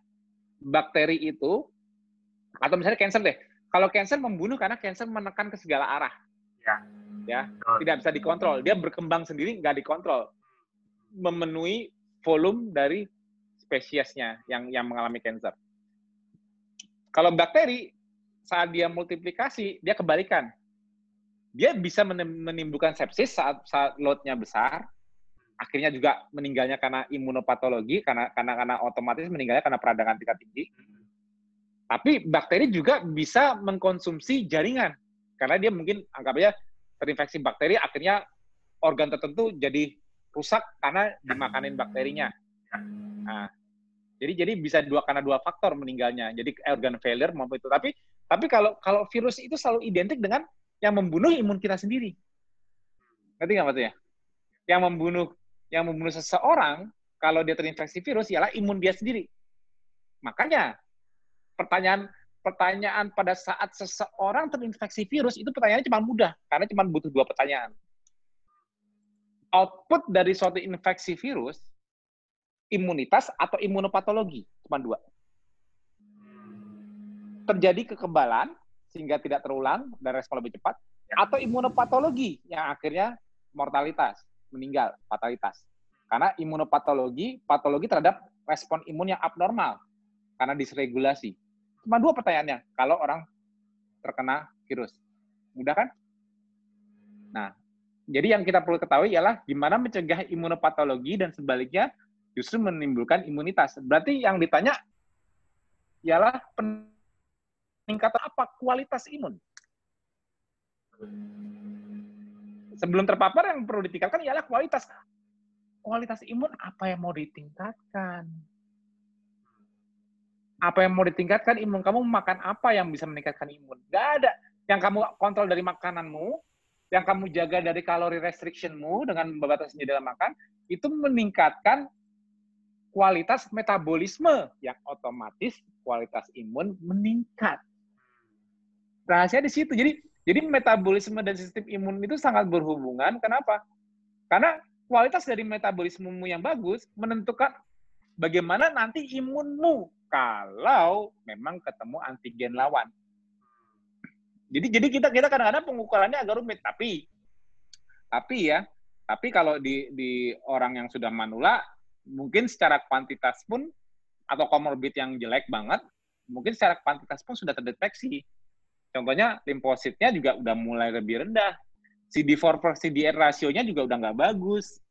bakteri itu atau misalnya cancer deh. Kalau cancer membunuh karena cancer menekan ke segala arah. Ya. Ya, tidak bisa dikontrol. Dia berkembang sendiri nggak dikontrol. Memenuhi volume dari spesiesnya yang yang mengalami cancer. Kalau bakteri saat dia multiplikasi dia kebalikan. Dia bisa menimbulkan sepsis saat saat loadnya besar, akhirnya juga meninggalnya karena imunopatologi karena karena karena otomatis meninggalnya karena peradangan tingkat tinggi. Tapi bakteri juga bisa mengkonsumsi jaringan karena dia mungkin anggapnya terinfeksi bakteri akhirnya organ tertentu jadi rusak karena dimakanin bakterinya. Nah, jadi jadi bisa dua karena dua faktor meninggalnya. Jadi organ failure maupun itu. Tapi tapi kalau kalau virus itu selalu identik dengan yang membunuh imun kita sendiri. Ngerti nggak maksudnya? Yang membunuh yang membunuh seseorang kalau dia terinfeksi virus ialah imun dia sendiri. Makanya pertanyaan pertanyaan pada saat seseorang terinfeksi virus itu pertanyaannya cuma mudah karena cuma butuh dua pertanyaan. Output dari suatu infeksi virus imunitas atau imunopatologi, cuma dua. Terjadi kekebalan sehingga tidak terulang dan respon lebih cepat, atau imunopatologi yang akhirnya mortalitas, meninggal, fatalitas. Karena imunopatologi, patologi terhadap respon imun yang abnormal karena disregulasi. Cuma dua pertanyaannya, kalau orang terkena virus. Mudah kan? Nah, jadi yang kita perlu ketahui ialah gimana mencegah imunopatologi dan sebaliknya justru menimbulkan imunitas. Berarti yang ditanya ialah peningkatan apa kualitas imun. Sebelum terpapar yang perlu ditingkatkan ialah kualitas. Kualitas imun apa yang mau ditingkatkan? Apa yang mau ditingkatkan imun kamu makan apa yang bisa meningkatkan imun? Gak ada. Yang kamu kontrol dari makananmu, yang kamu jaga dari kalori restrictionmu dengan membatasi dalam makan, itu meningkatkan kualitas metabolisme yang otomatis kualitas imun meningkat. Rahasia di situ. Jadi jadi metabolisme dan sistem imun itu sangat berhubungan. Kenapa? Karena kualitas dari metabolismemu yang bagus menentukan bagaimana nanti imunmu kalau memang ketemu antigen lawan. Jadi jadi kita kita kadang-kadang pengukurannya agak rumit, tapi tapi ya, tapi kalau di di orang yang sudah manula mungkin secara kuantitas pun atau komorbid yang jelek banget, mungkin secara kuantitas pun sudah terdeteksi. Contohnya limfositnya juga udah mulai lebih rendah. CD4 per CDR rasionya juga udah nggak bagus.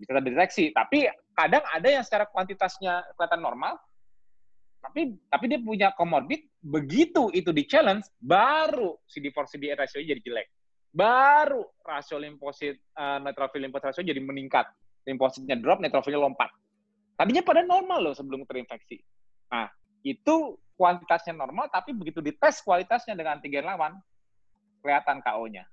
Bisa terdeteksi. Tapi kadang ada yang secara kuantitasnya kelihatan normal, tapi tapi dia punya komorbid begitu itu di challenge baru CD4 CDR rasio jadi jelek baru rasio limfosit uh, neutrophil limfosit rasio jadi meningkat limfositnya drop neutrofilnya lompat. Tadinya pada normal loh sebelum terinfeksi. Nah itu kuantitasnya normal tapi begitu dites kualitasnya dengan antigen lawan kelihatan KO-nya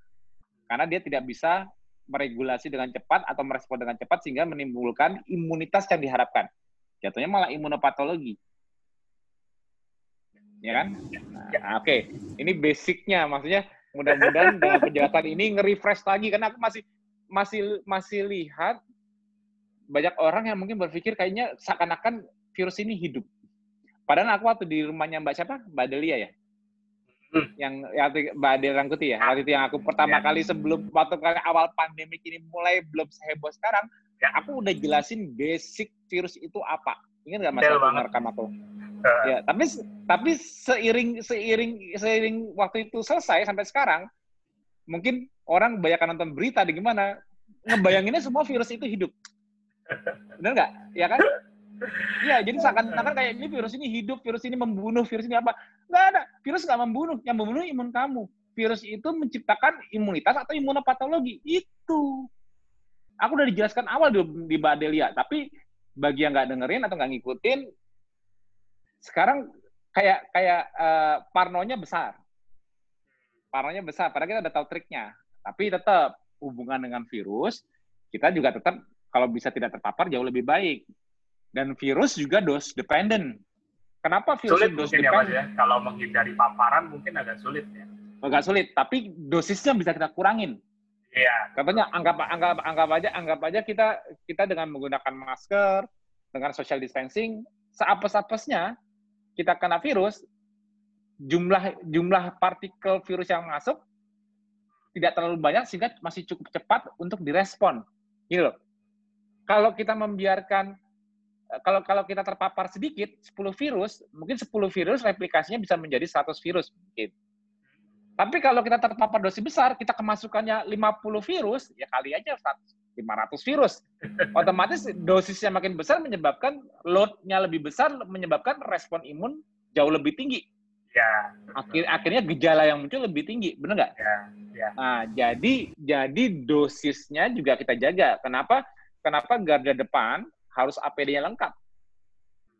karena dia tidak bisa meregulasi dengan cepat atau merespon dengan cepat sehingga menimbulkan imunitas yang diharapkan. Jatuhnya malah imunopatologi. Ya kan? Nah, Oke, okay. ini basicnya, maksudnya mudah-mudahan dengan penjelasan ini nge-refresh lagi. Karena aku masih masih masih lihat banyak orang yang mungkin berpikir kayaknya seakan-akan virus ini hidup. Padahal aku waktu di rumahnya Mbak siapa? Mbak Delia ya? Hmm. Yang ya, Mbak Delia Rangkuti ya. Waktu itu yang aku pertama ya. kali sebelum waktu kali awal pandemi ini mulai belum seheboh sekarang, ya. aku udah jelasin basic virus itu apa. Ingat nggak mas? Rekam aku ya tapi tapi seiring seiring seiring waktu itu selesai sampai sekarang mungkin orang banyak nonton berita di gimana ngebayanginnya semua virus itu hidup benar nggak ya kan Iya, jadi seakan-akan kayak ini virus ini hidup, virus ini membunuh, virus ini apa? Nggak ada. Virus nggak membunuh. Yang membunuh imun kamu. Virus itu menciptakan imunitas atau imunopatologi. Itu. Aku udah dijelaskan awal di, di Badelia, tapi bagi yang nggak dengerin atau nggak ngikutin, sekarang kayak kayak uh, parnonya besar. Parnonya besar, padahal kita udah tahu triknya. Tapi tetap hubungan dengan virus, kita juga tetap kalau bisa tidak terpapar jauh lebih baik. Dan virus juga dose dependent. Kenapa virus sulit dose mungkin dependent? ya, Mas ya. Kalau menghindari paparan mungkin agak sulit ya. Agak sulit, tapi dosisnya bisa kita kurangin. Iya. Katanya anggap anggap anggap aja anggap aja kita kita dengan menggunakan masker, dengan social distancing, seapes-apesnya kita kena virus, jumlah jumlah partikel virus yang masuk tidak terlalu banyak sehingga masih cukup cepat untuk direspon. Gitu loh. Kalau kita membiarkan kalau kalau kita terpapar sedikit 10 virus, mungkin 10 virus replikasinya bisa menjadi 100 virus mungkin. Tapi kalau kita terpapar dosis besar, kita kemasukannya 50 virus, ya kali aja 500 virus. Otomatis dosisnya makin besar menyebabkan load-nya lebih besar, menyebabkan respon imun jauh lebih tinggi. Ya. Akhir, akhirnya gejala yang muncul lebih tinggi, benar nggak? Ya, ya. Nah, jadi jadi dosisnya juga kita jaga. Kenapa? Kenapa garda depan harus APD-nya lengkap?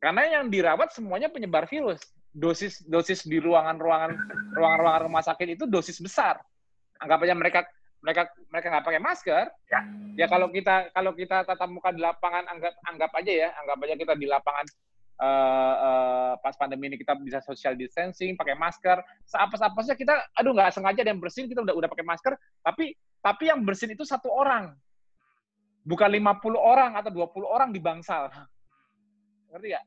Karena yang dirawat semuanya penyebar virus. Dosis dosis di ruangan-ruangan ruangan-ruangan rumah sakit itu dosis besar. Anggap aja mereka mereka mereka nggak pakai masker, ya. ya kalau kita kalau kita tatap muka di lapangan anggap anggap aja ya, anggap aja kita di lapangan uh, uh, pas pandemi ini kita bisa social distancing, pakai masker, seapes-apesnya kita, aduh nggak sengaja ada yang bersin, kita udah udah pakai masker, tapi tapi yang bersin itu satu orang, bukan 50 orang atau 20 orang di bangsal. Ngerti ya?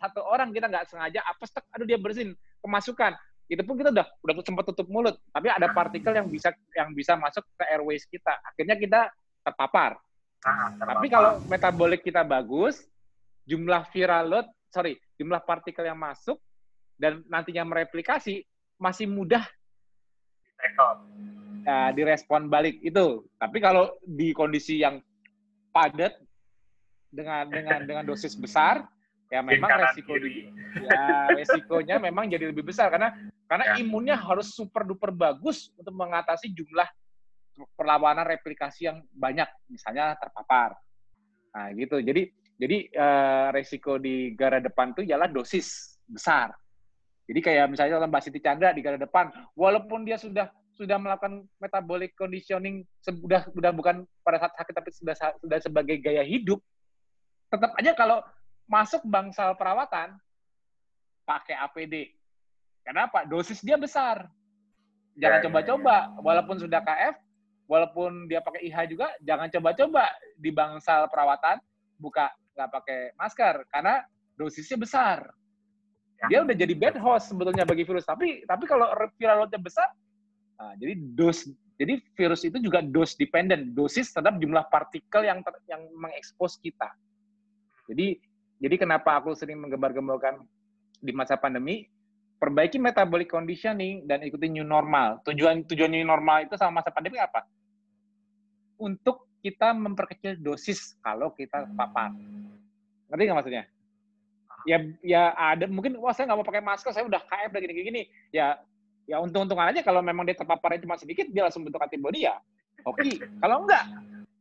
Satu orang kita nggak sengaja apes, aduh dia bersin, kemasukan itu pun kita udah udah sempat tutup mulut, tapi ada partikel yang bisa yang bisa masuk ke airways kita. Akhirnya kita terpapar. Ah, tapi kalau metabolik kita bagus, jumlah viral load, sorry, jumlah partikel yang masuk dan nantinya mereplikasi masih mudah uh, direspon balik itu. Tapi kalau di kondisi yang padat dengan dengan dengan dosis besar, ya memang resiko di, ya resikonya memang jadi lebih besar karena karena ya. imunnya harus super duper bagus untuk mengatasi jumlah perlawanan replikasi yang banyak misalnya terpapar. Nah gitu. Jadi jadi uh, resiko di gara depan tuh ialah dosis besar. Jadi kayak misalnya Mbak Siti Chandra di gara depan walaupun dia sudah sudah melakukan metabolic conditioning sudah sudah bukan pada saat sakit tapi sudah sudah sebagai gaya hidup tetap aja kalau masuk bangsal perawatan pakai APD. Kenapa? Dosis dia besar. Jangan ya, ya, coba-coba, ya. walaupun sudah KF, walaupun dia pakai IH juga, jangan coba-coba di bangsal perawatan buka nggak pakai masker karena dosisnya besar. Dia udah jadi bad host sebetulnya bagi virus. Tapi tapi kalau viral loadnya besar, nah, jadi dos jadi virus itu juga dose dependent, dosis terhadap jumlah partikel yang ter, yang mengekspos kita. Jadi jadi kenapa aku sering menggembar-gemborkan di masa pandemi, perbaiki metabolic conditioning dan ikuti new normal. Tujuan tujuan new normal itu sama masa pandemi apa? Untuk kita memperkecil dosis kalau kita papar. Ngerti nggak maksudnya? Ya, ya ada mungkin wah saya nggak mau pakai masker, saya udah KF udah gini-gini. Ya, ya untung-untungan aja kalau memang dia terpaparnya cuma sedikit, dia langsung bentuk antibody ya. Oke, okay. kalau enggak,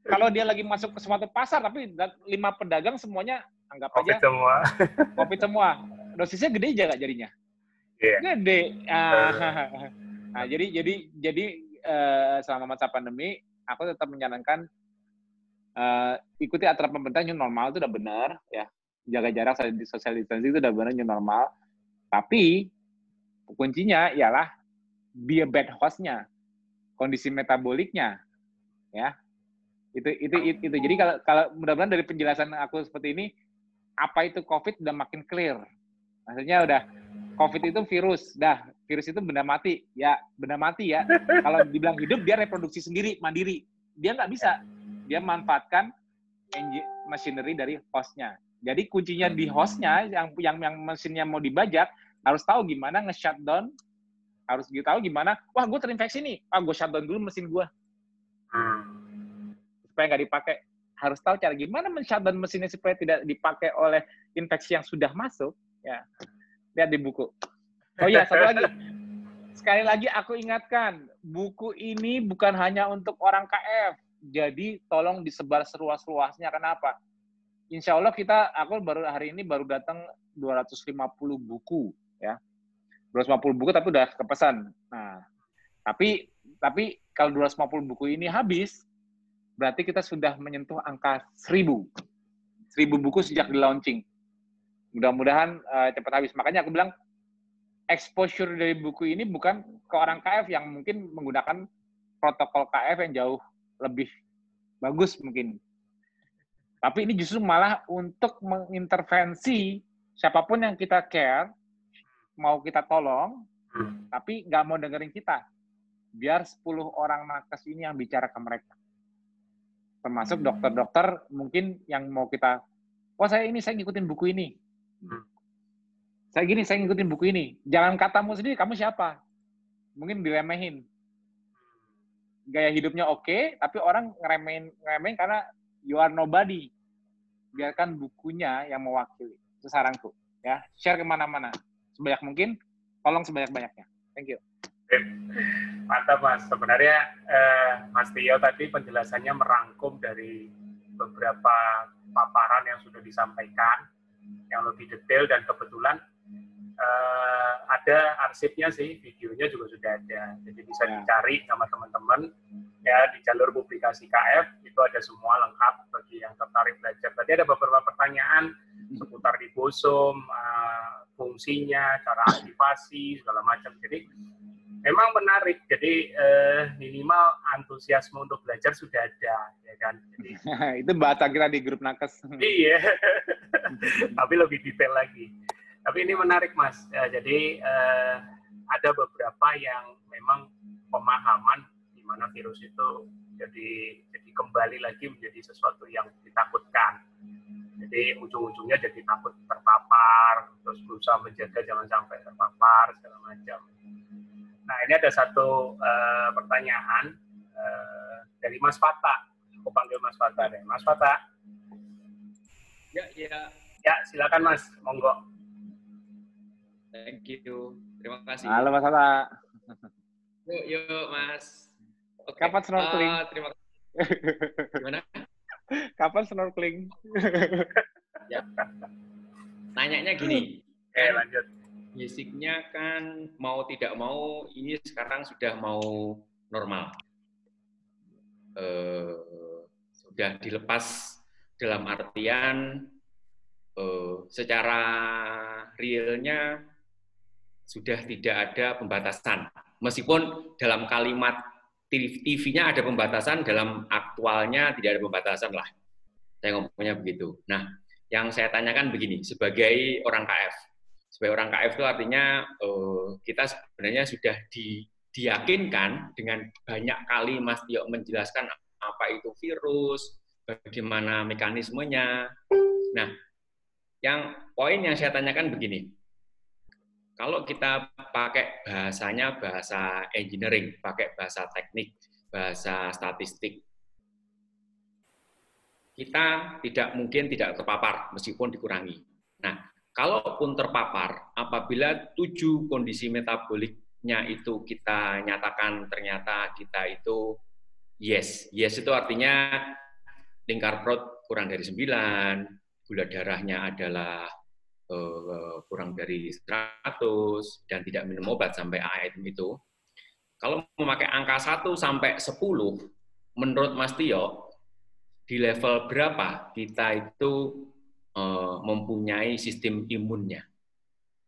kalau dia lagi masuk ke suatu pasar tapi lima pedagang semuanya anggap COVID aja semua. COVID semua. Dosisnya gede aja nggak jadinya? Yeah. Gede. Ah, nah, jadi jadi jadi uh, selama masa pandemi, aku tetap menyarankan uh, ikuti aturan pemerintah new normal itu udah benar ya. Jaga jarak social distancing itu udah benar new normal. Tapi kuncinya ialah be a bad hostnya, kondisi metaboliknya, ya itu itu itu, itu. jadi kalau kalau mudah-mudahan dari penjelasan aku seperti ini apa itu COVID udah makin clear. Maksudnya udah COVID itu virus, dah virus itu benda mati, ya benda mati ya. Kalau dibilang hidup dia reproduksi sendiri, mandiri. Dia nggak bisa, dia manfaatkan machinery dari hostnya. Jadi kuncinya di hostnya yang yang yang mesinnya mau dibajak harus tahu gimana nge-shutdown, harus tahu gimana, wah gue terinfeksi nih, ah gue shutdown dulu mesin gue. Supaya nggak dipakai harus tahu cara gimana men-shutdown mesinnya supaya tidak dipakai oleh infeksi yang sudah masuk. Ya, lihat di buku. Oh iya, satu lagi. Sekali lagi aku ingatkan, buku ini bukan hanya untuk orang KF. Jadi tolong disebar seluas-luasnya. Kenapa? Insya Allah kita, aku baru hari ini baru datang 250 buku, ya. 250 buku tapi udah kepesan. Nah, tapi tapi kalau 250 buku ini habis, berarti kita sudah menyentuh angka seribu. Seribu buku sejak di launching. Mudah-mudahan uh, cepat habis. Makanya aku bilang, exposure dari buku ini bukan ke orang KF yang mungkin menggunakan protokol KF yang jauh lebih bagus mungkin. Tapi ini justru malah untuk mengintervensi siapa pun yang kita care, mau kita tolong, tapi nggak mau dengerin kita. Biar 10 orang nakes ini yang bicara ke mereka. Termasuk dokter-dokter mungkin yang mau kita oh saya ini saya ngikutin buku ini. Hmm. saya gini saya ngikutin buku ini. Jangan katamu sendiri kamu siapa? Mungkin diremehin. Gaya hidupnya oke okay, tapi orang ngeremehin ngeremehin karena you are nobody. Biarkan bukunya yang mewakili. Itu saranku ya. Share ke mana-mana sebanyak mungkin tolong sebanyak-banyaknya thank you Mantap Mas. Sebenarnya eh, Mas Tio tadi penjelasannya merangkum dari beberapa paparan yang sudah disampaikan yang lebih detail dan kebetulan eh, ada arsipnya sih, videonya juga sudah ada. Jadi bisa ya. dicari sama teman-teman ya di jalur publikasi KF itu ada semua lengkap bagi yang tertarik belajar. Tadi ada beberapa pertanyaan seputar ribosom, eh, fungsinya, cara aktivasi segala macam. Jadi memang menarik. Jadi eh, minimal antusiasme untuk belajar sudah ada, ya kan. Jadi, itu bahasa kita di grup nakes. iya, tapi lebih detail lagi. Tapi ini menarik, Mas. Ya, jadi eh, ada beberapa yang memang pemahaman di mana virus itu jadi jadi kembali lagi menjadi sesuatu yang ditakutkan. Jadi ujung-ujungnya jadi takut terpapar, terus berusaha menjaga jangan sampai terpapar segala macam. Nah ini ada satu uh, pertanyaan uh, dari Mas Fata. Aku panggil Mas Fata deh. Mas Fata. Ya, ya. Ya, silakan Mas. Monggo. Thank you. Terima kasih. Halo Mas Fata. Yuk, yuk Mas. Okay. Kapan snorkeling? Uh, terima kasih. Gimana? Kapan snorkeling? ya. Nanyanya gini. Oke, kan, lanjut. Basicnya kan mau tidak mau ini sekarang sudah mau normal. Uh, sudah dilepas dalam artian uh, secara realnya sudah tidak ada pembatasan. Meskipun dalam kalimat TV-nya ada pembatasan, dalam aktualnya tidak ada pembatasan lah. Saya ngomongnya begitu. Nah, yang saya tanyakan begini, sebagai orang KF, sebagai orang KF itu artinya uh, kita sebenarnya sudah di, diyakinkan dengan banyak kali Mas Tio menjelaskan apa itu virus, bagaimana mekanismenya. Nah, yang poin yang saya tanyakan begini, kalau kita pakai bahasanya bahasa engineering, pakai bahasa teknik, bahasa statistik, kita tidak mungkin tidak terpapar meskipun dikurangi. Nah, kalaupun terpapar, apabila tujuh kondisi metaboliknya itu kita nyatakan ternyata kita itu yes, yes itu artinya lingkar perut kurang dari 9, gula darahnya adalah Eh, kurang dari 100 dan tidak minum obat sampai item itu, kalau memakai angka 1 sampai 10, menurut Mas Tio, di level berapa kita itu eh, mempunyai sistem imunnya?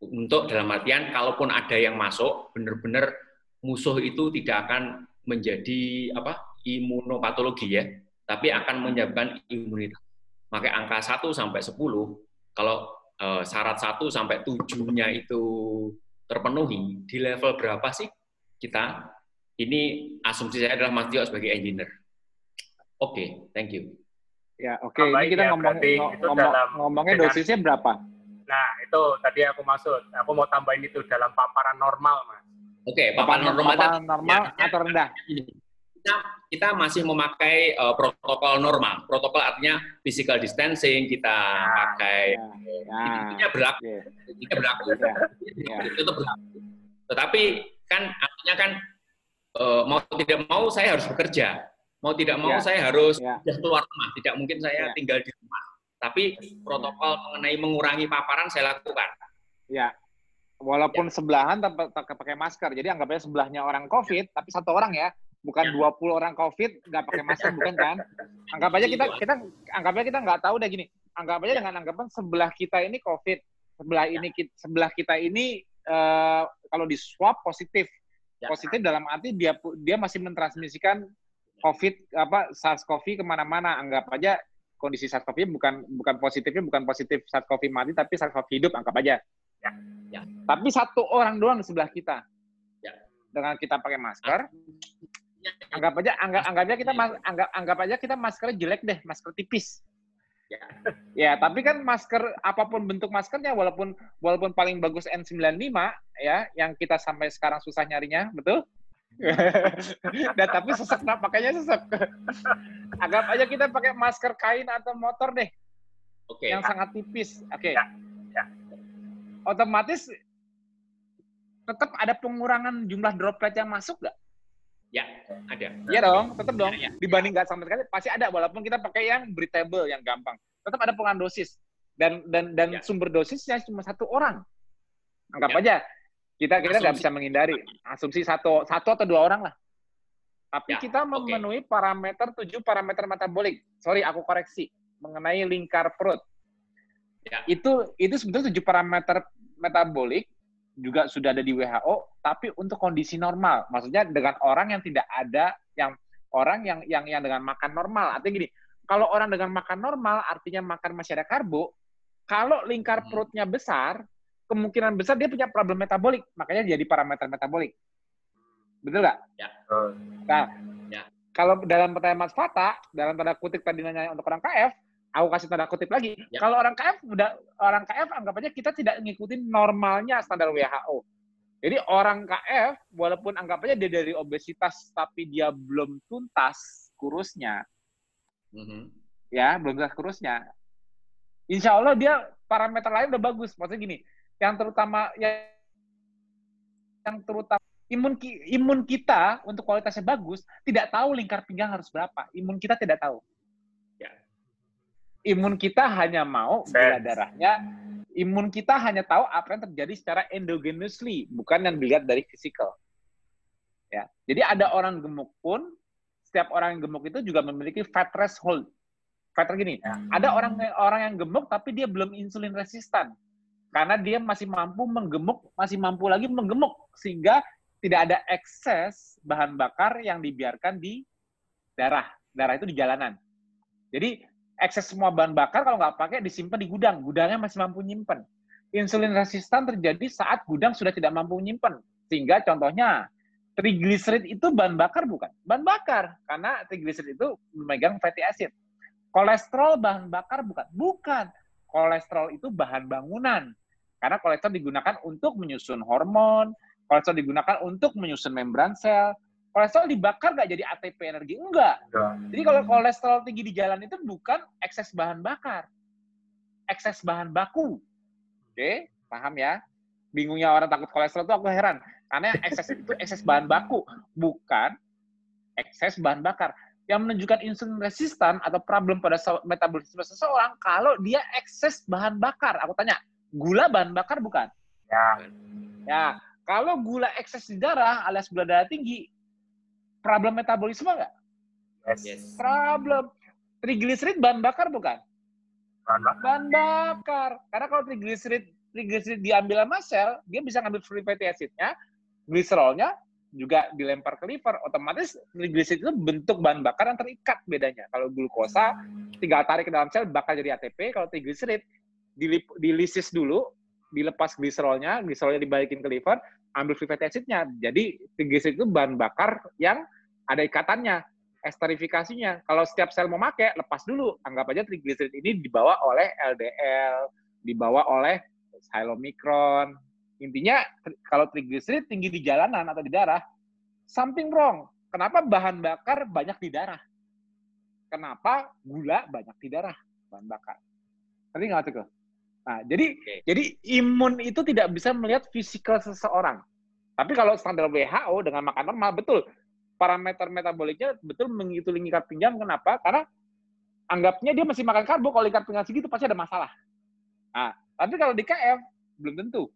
Untuk dalam artian, kalaupun ada yang masuk, benar-benar musuh itu tidak akan menjadi apa imunopatologi ya, tapi akan menyebabkan imunitas. Pakai angka 1 sampai 10, kalau uh, syarat satu sampai tujuhnya itu terpenuhi, di level berapa sih kita? Ini asumsi saya adalah Mas Tio sebagai engineer. Oke, okay, thank you. Ya, oke. Okay. Ini kita ya, ngomong, ngomong, dalam, ngomongnya dengan, dosisnya berapa? Nah, itu tadi aku maksud. Aku mau tambahin itu dalam paparan normal, Mas. Oke, okay, paparan, normal, paparan normal ya, atau rendah? Kita kita masih memakai uh, protokol normal. Protokol artinya physical distancing kita ya, pakai. Ya, ya, berlaku. Ya. Ini berlaku. Ya, ya. Itu berlaku. Tetapi kan artinya kan uh, mau tidak mau saya harus bekerja. Mau tidak mau ya. saya harus ya. keluar rumah. Tidak mungkin saya ya. tinggal di rumah. Tapi protokol mengenai mengurangi paparan saya lakukan. Ya. Walaupun ya. sebelahan tak pakai masker. Jadi anggapnya sebelahnya orang COVID, tapi satu orang ya bukan 20 ya. orang covid nggak pakai masker bukan kan anggap aja kita iya. kita anggap aja kita nggak tahu deh gini anggap aja dengan anggapan sebelah kita ini covid sebelah ini sebelah kita ini uh, kalau di swab positif ya. positif dalam arti dia dia masih mentransmisikan covid apa SARS-CoV ke mana-mana anggap aja kondisi SARS-CoV bukan bukan positifnya bukan positif SARS-CoV mati tapi SARS-CoV hidup anggap aja ya. Ya. tapi satu orang doang di sebelah kita ya. dengan kita pakai masker anggap aja anggap anggap aja kita mas, anggap anggap aja kita maskernya jelek deh masker tipis ya. ya tapi kan masker apa pun bentuk maskernya walaupun walaupun paling bagus N95 ya yang kita sampai sekarang susah nyarinya betul dan tapi sesek nah, pakainya sesek anggap aja kita pakai masker kain atau motor deh okay. yang sangat tipis oke okay. ya. ya. otomatis tetap ada pengurangan jumlah droplet yang masuk nggak Ya, ada. Iya dong, tetap dong. Ya, ya. Dibanding nggak sama sekali, pasti ada. Walaupun kita pakai yang breathable, yang gampang. Tetap ada pengurangan dosis. Dan dan dan ya. sumber dosisnya cuma satu orang. Anggap ya. aja, kita kita nggak bisa menghindari. Asumsi satu satu atau dua orang lah. Tapi ya. kita memenuhi okay. parameter tujuh parameter metabolik. Sorry, aku koreksi mengenai lingkar perut. Ya. Itu itu sebetulnya tujuh parameter metabolik juga sudah ada di WHO, tapi untuk kondisi normal. Maksudnya dengan orang yang tidak ada yang orang yang yang yang dengan makan normal. Artinya gini, kalau orang dengan makan normal artinya makan masih ada karbo, kalau lingkar hmm. perutnya besar, kemungkinan besar dia punya problem metabolik, makanya jadi parameter metabolik. Betul nggak? Ya. Nah, ya. kalau dalam pertanyaan Mas Fata, dalam tanda kutip tadi nanya untuk orang KF, aku kasih tanda kutip lagi. Ya. Kalau orang KF udah orang KF anggap aja kita tidak ngikutin normalnya standar WHO. Jadi orang KF walaupun anggap aja dia dari obesitas tapi dia belum tuntas kurusnya, mm -hmm. ya belum tuntas kurusnya. Insya Allah dia parameter lain udah bagus. Maksudnya gini, yang terutama yang, yang terutama imun imun kita untuk kualitasnya bagus tidak tahu lingkar pinggang harus berapa. Imun kita tidak tahu. Imun kita hanya mau gula darahnya. Imun kita hanya tahu apa yang terjadi secara endogenously, bukan yang dilihat dari physical. Ya. Jadi ada orang gemuk pun setiap orang yang gemuk itu juga memiliki fat threshold. Fat gini, ya. ada orang orang yang gemuk tapi dia belum insulin resistan karena dia masih mampu menggemuk, masih mampu lagi menggemuk sehingga tidak ada ekses bahan bakar yang dibiarkan di darah. Darah itu di jalanan. Jadi ekses semua bahan bakar kalau nggak pakai disimpan di gudang. Gudangnya masih mampu nyimpen. Insulin resistan terjadi saat gudang sudah tidak mampu nyimpen. Sehingga contohnya trigliserid itu bahan bakar bukan? Bahan bakar karena trigliserid itu memegang fatty acid. Kolesterol bahan bakar bukan? Bukan. Kolesterol itu bahan bangunan. Karena kolesterol digunakan untuk menyusun hormon, Kolesterol digunakan untuk menyusun membran sel. Kolesterol dibakar nggak jadi ATP energi? Enggak. Jadi kalau kolesterol tinggi di jalan itu bukan ekses bahan bakar. Ekses bahan baku. Oke, paham ya? Bingungnya orang takut kolesterol itu aku heran. Karena ekses itu ekses bahan baku, bukan ekses bahan bakar. Yang menunjukkan insulin resistan atau problem pada metabolisme seseorang kalau dia ekses bahan bakar. Aku tanya, gula bahan bakar bukan? Ya. Ya, kalau gula ekses di darah alias gula darah tinggi, problem metabolisme nggak? Yes. Problem. Trigliserid bahan bakar bukan? Bahan bakar. Bahan bakar. Karena kalau trigliserid trigliserid diambil sama sel, dia bisa ngambil free fatty acidnya, gliserolnya juga dilempar ke liver, otomatis trigliserid itu bentuk bahan bakar yang terikat bedanya. Kalau glukosa tinggal tarik ke dalam sel bakal jadi ATP, kalau trigliserid dilisis dulu, dilepas gliserolnya, gliserolnya dibalikin ke liver, ambil free fatty acidnya. Jadi triglycerid itu bahan bakar yang ada ikatannya, esterifikasinya. Kalau setiap sel mau pakai, lepas dulu. Anggap aja triglycerid ini dibawa oleh LDL, dibawa oleh chylomicron. Intinya kalau triglycerid tinggi di jalanan atau di darah, something wrong. Kenapa bahan bakar banyak di darah? Kenapa gula banyak di darah? Bahan bakar. Nanti nggak tuh? Nah, jadi okay. jadi imun itu tidak bisa melihat fisikal seseorang. Tapi kalau standar WHO dengan makan normal betul parameter metaboliknya betul mengikuti lingkar pinggang. Kenapa? Karena anggapnya dia masih makan karbo kalau lingkar pinggang segitu pasti ada masalah. Nah, tapi kalau di KF belum tentu.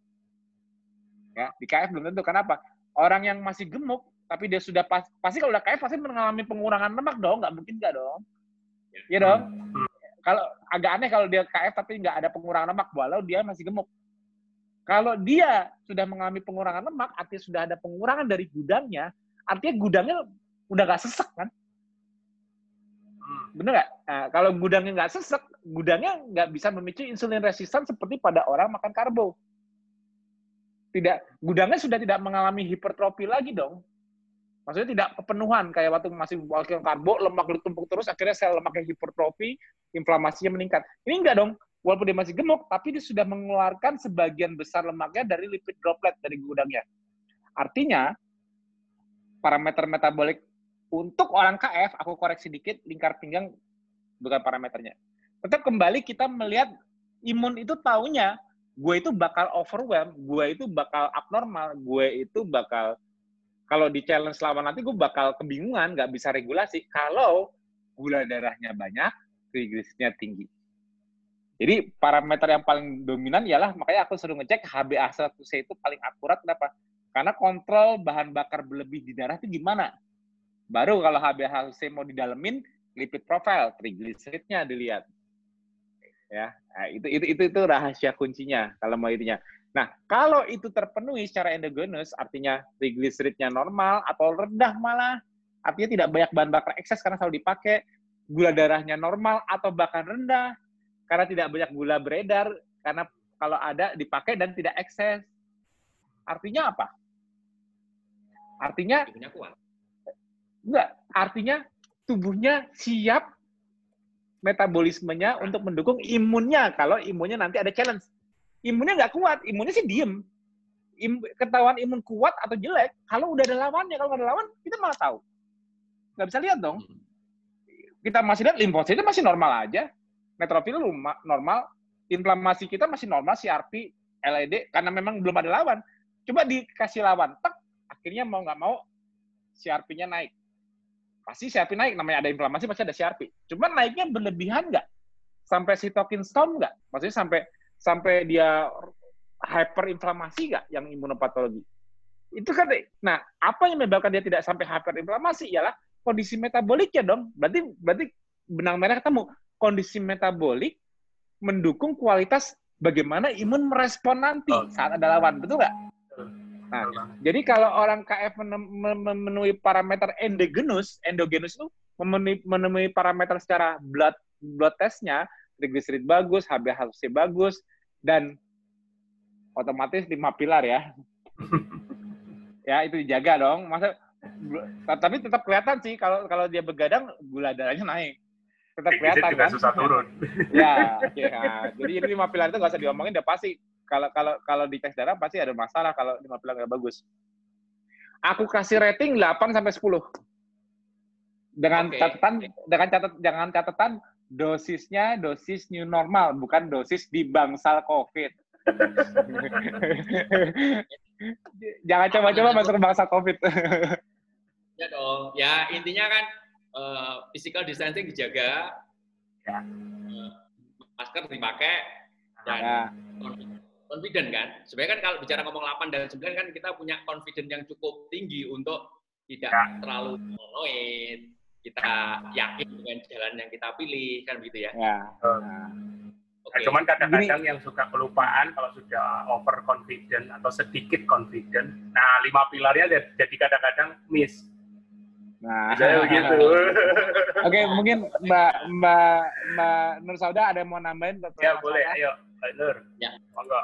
Ya, di KF belum tentu. Kenapa? Orang yang masih gemuk tapi dia sudah pas, pasti kalau udah KF pasti mengalami pengurangan lemak dong, nggak mungkin nggak dong. Iya dong. Kalau agak aneh kalau dia KF tapi nggak ada pengurangan lemak walau dia masih gemuk. Kalau dia sudah mengalami pengurangan lemak, artinya sudah ada pengurangan dari gudangnya, artinya gudangnya udah nggak sesek kan? Bener nggak? Nah, kalau gudangnya nggak sesek, gudangnya nggak bisa memicu insulin resistan seperti pada orang makan karbo. Tidak, gudangnya sudah tidak mengalami hipertrofi lagi dong. Maksudnya tidak kepenuhan kayak waktu masih wakil karbo, lemak ditumpuk terus, akhirnya sel lemaknya hipertrofi, inflamasinya meningkat. Ini enggak dong, walaupun dia masih gemuk, tapi dia sudah mengeluarkan sebagian besar lemaknya dari lipid droplet dari gudangnya. Artinya, parameter metabolik untuk orang KF, aku koreksi dikit, lingkar pinggang bukan parameternya. Tetap kembali kita melihat imun itu taunya gue itu bakal overwhelm, gue itu bakal abnormal, gue itu bakal kalau di challenge selama nanti gue bakal kebingungan, nggak bisa regulasi. Kalau gula darahnya banyak, trigliseridnya tinggi. Jadi parameter yang paling dominan ialah makanya aku suruh ngecek HbA1c itu paling akurat kenapa? Karena kontrol bahan bakar berlebih di darah itu gimana? Baru kalau HbA1c mau didalemin, lipid profile, trigliseridnya dilihat. Ya, nah, itu, itu itu itu rahasia kuncinya kalau mau itunya. Nah, kalau itu terpenuhi secara endogenous, artinya trigliseridnya normal atau rendah malah, artinya tidak banyak bahan bakar ekses karena selalu dipakai, gula darahnya normal atau bahkan rendah, karena tidak banyak gula beredar, karena kalau ada dipakai dan tidak ekses. Artinya apa? Artinya kuat. Enggak, artinya tubuhnya siap metabolismenya untuk mendukung imunnya kalau imunnya nanti ada challenge. Imunnya nggak kuat, imunnya sih diem. Im, ketahuan imun kuat atau jelek, kalau udah ada lawannya, kalau nggak ada lawan, kita malah tahu. Nggak bisa lihat dong. Hmm. Kita masih lihat limfositnya masih normal aja. Neutrofil normal, inflamasi kita masih normal, CRP, LED, karena memang belum ada lawan. Coba dikasih lawan, tek, akhirnya mau nggak mau CRP-nya naik. Pasti CRP naik, namanya ada inflamasi pasti ada CRP. Cuma naiknya berlebihan nggak? Sampai sitokin storm nggak? Maksudnya sampai sampai dia hyperinflamasi nggak yang imunopatologi? Itu kan, nah apa yang menyebabkan dia tidak sampai hyperinflamasi ialah kondisi metaboliknya dong. Berarti berarti benang merah ketemu. Kondisi metabolik mendukung kualitas bagaimana imun merespon nanti saat ada lawan, betul nggak? Nah, jadi kalau orang KF memenuhi parameter endogenus, endogenus itu memenuhi, memenuhi parameter secara blood blood testnya, triglycerid bagus, HbA1c bagus, dan otomatis lima pilar ya. ya itu dijaga dong. Masa tapi tetap kelihatan sih kalau kalau dia begadang gula darahnya naik. Tetap kelihatan kan. susah turun. ya, ya. Jadi ini lima pilar itu nggak usah diomongin udah pasti kalau kalau kalau di tes darah pasti ada masalah kalau lima pilar nggak bagus. Aku kasih rating 8 sampai 10. Dengan okay. catatan dengan catat jangan catatan dosisnya dosis new normal, bukan dosis di bangsal COVID. Jangan coba-coba masuk bangsal COVID. ya dong. Ya intinya kan uh, physical distancing dijaga, ya. uh, masker dipakai dan ya. confident kan. Sebenarnya kan kalau bicara ngomong 8 dan 9 kan kita punya confident yang cukup tinggi untuk tidak ya. terlalu paranoid, kita yakin dengan jalan yang kita pilih kan begitu ya. Ya. Nah. Okay. Nah, cuman kadang-kadang yang suka kelupaan kalau sudah over confident atau sedikit confident, nah lima pilarnya jadi kadang-kadang miss. Nah, begitu. Oke, okay, mungkin Mbak Mbak Mbak Nur Sauda ada yang mau nambahin? Ya boleh, ayo Mbak Nur. Ya. Monggo.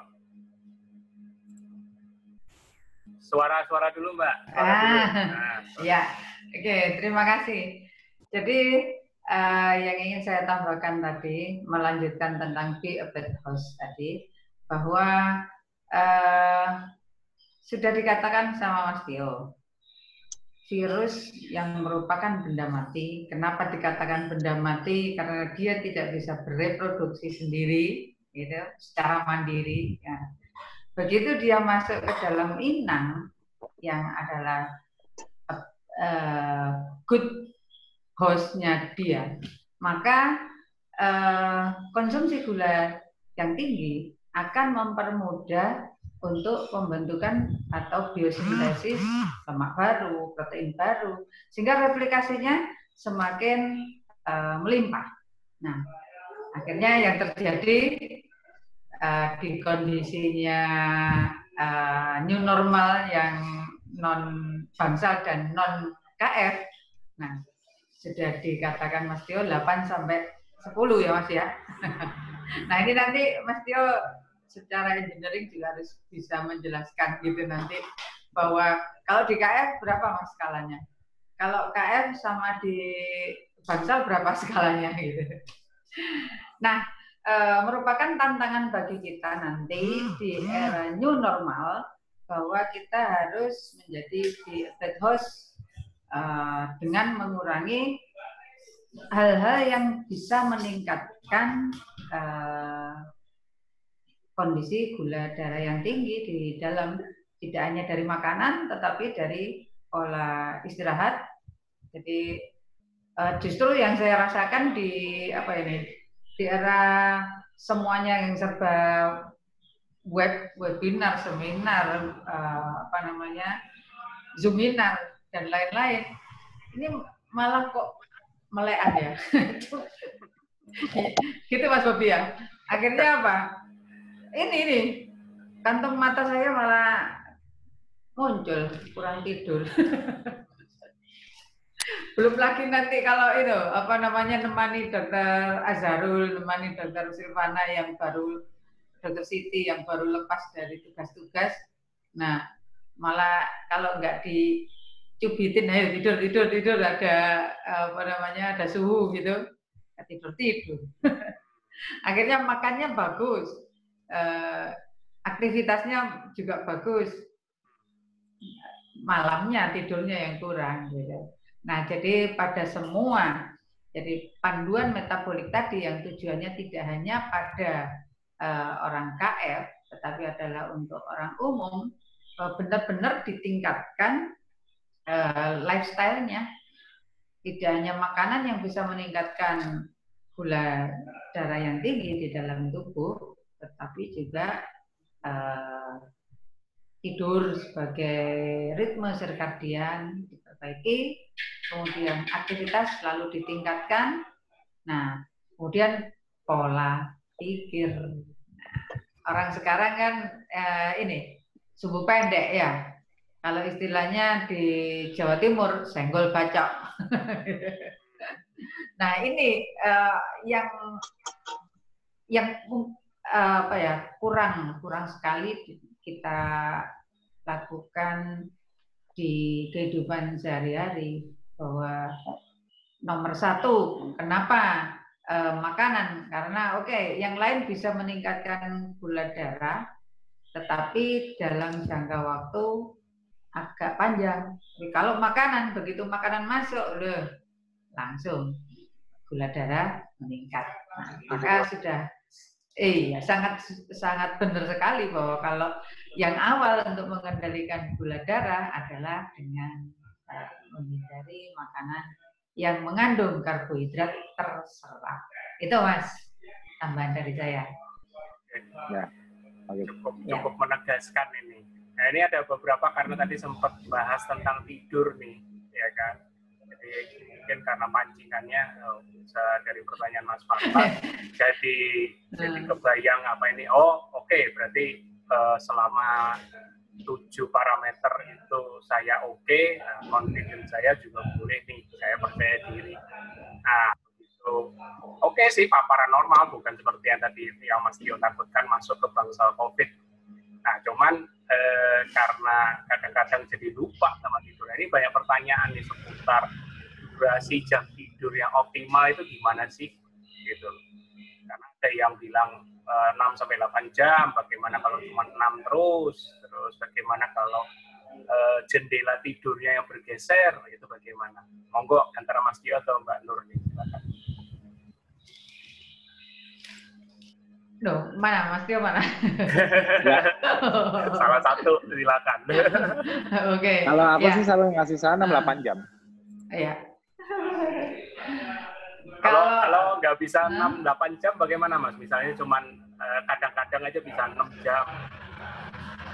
Suara-suara dulu Mbak. Suara ah, dulu. Nah, ya, oke, okay, terima kasih. Jadi uh, yang ingin saya tambahkan tadi, melanjutkan tentang be a bad host tadi, bahwa uh, sudah dikatakan sama Mas Tio, virus yang merupakan benda mati. Kenapa dikatakan benda mati? Karena dia tidak bisa bereproduksi sendiri, gitu, secara mandiri. Ya. Begitu dia masuk ke dalam inang, yang adalah uh, good hostnya dia, maka eh, konsumsi gula yang tinggi akan mempermudah untuk pembentukan atau biosintesis lemak baru, protein baru, sehingga replikasinya semakin uh, melimpah. Nah, akhirnya yang terjadi uh, di kondisinya new normal yang non bangsal dan non KF, nah sudah dikatakan Mas Tio 8 sampai 10 ya Mas ya. nah ini nanti Mas Tio secara engineering juga harus bisa menjelaskan gitu nanti bahwa kalau di KF berapa Mas skalanya? Kalau KF sama di Bangsal berapa skalanya gitu. Nah, e, merupakan tantangan bagi kita nanti di era new normal bahwa kita harus menjadi di bed host uh, dengan mengurangi hal-hal yang bisa meningkatkan uh, kondisi gula darah yang tinggi di dalam tidak hanya dari makanan tetapi dari pola istirahat. Jadi uh, justru yang saya rasakan di apa ini di era semuanya yang serba web webinar, seminar, apa namanya, zoominar dan lain-lain. Ini malah kok melean ya? Gitu Mas Bobi ya? Akhirnya apa? Ini ini. Kantong mata saya malah muncul kurang tidur. Belum lagi nanti kalau itu apa namanya nemani dokter Azharul nemani dokter Silvana yang baru dokter Siti yang baru lepas dari tugas-tugas. Nah, malah kalau nggak dicubitin, ayo tidur, tidur, tidur, ada apa namanya, ada suhu gitu, tidur, tidur. Akhirnya makannya bagus, eh, aktivitasnya juga bagus, malamnya tidurnya yang kurang gitu. Nah, jadi pada semua jadi panduan metabolik tadi yang tujuannya tidak hanya pada uh, orang KF tetapi adalah untuk orang umum uh, benar-benar ditingkatkan uh, lifestyle-nya. Tidak hanya makanan yang bisa meningkatkan gula darah yang tinggi di dalam tubuh, tetapi juga uh, tidur sebagai ritme sirkadian diperbaiki, kemudian aktivitas selalu ditingkatkan. Nah, kemudian pola pikir. orang sekarang kan eh, ini subuh pendek ya. Kalau istilahnya di Jawa Timur senggol bacok. nah ini eh, yang yang eh, apa ya kurang kurang sekali kita lakukan di kehidupan sehari-hari bahwa nomor satu kenapa e, makanan karena oke okay, yang lain bisa meningkatkan gula darah tetapi dalam jangka waktu agak panjang Jadi, kalau makanan begitu makanan masuk loh langsung gula darah meningkat nah, maka sudah Iya, sangat sangat benar sekali bahwa kalau yang awal untuk mengendalikan gula darah adalah dengan uh, menghindari makanan yang mengandung karbohidrat terserap. Itu Mas, tambahan dari saya. Ya. Cukup, ya. cukup menegaskan ini. Nah, ini ada beberapa karena tadi sempat bahas tentang tidur nih, ya kan. Jadi mungkin karena pancingannya oh, bisa dari pertanyaan Mas Fata jadi jadi hmm. kebayang apa ini oh oke okay, berarti uh, selama tujuh parameter itu saya oke okay, nah, confidence saya juga boleh nih saya percaya diri nah begitu oke okay sih paparan normal bukan seperti yang tadi yang Mas Tio takutkan masuk ke bangsal COVID nah cuman eh, karena kadang-kadang jadi lupa sama tidur ini banyak pertanyaan nih seputar durasi jam tidur yang optimal itu gimana sih? Gitu. Karena ada yang bilang eh, 6 sampai 8 jam bagaimana kalau cuma 6 terus? Terus bagaimana kalau uh, jendela tidurnya yang bergeser? Itu bagaimana? Monggo antara Mas Dio atau Mbak Nur nih Loh, mana Mas Tio mana? Salah satu silakan. Oke. Okay. Kalau aku ya. sih selalu ngasih saran 6 8 jam. Iya. Kalau kalau nggak bisa enam delapan jam bagaimana mas? Misalnya cuma eh, kadang-kadang aja bisa enam jam.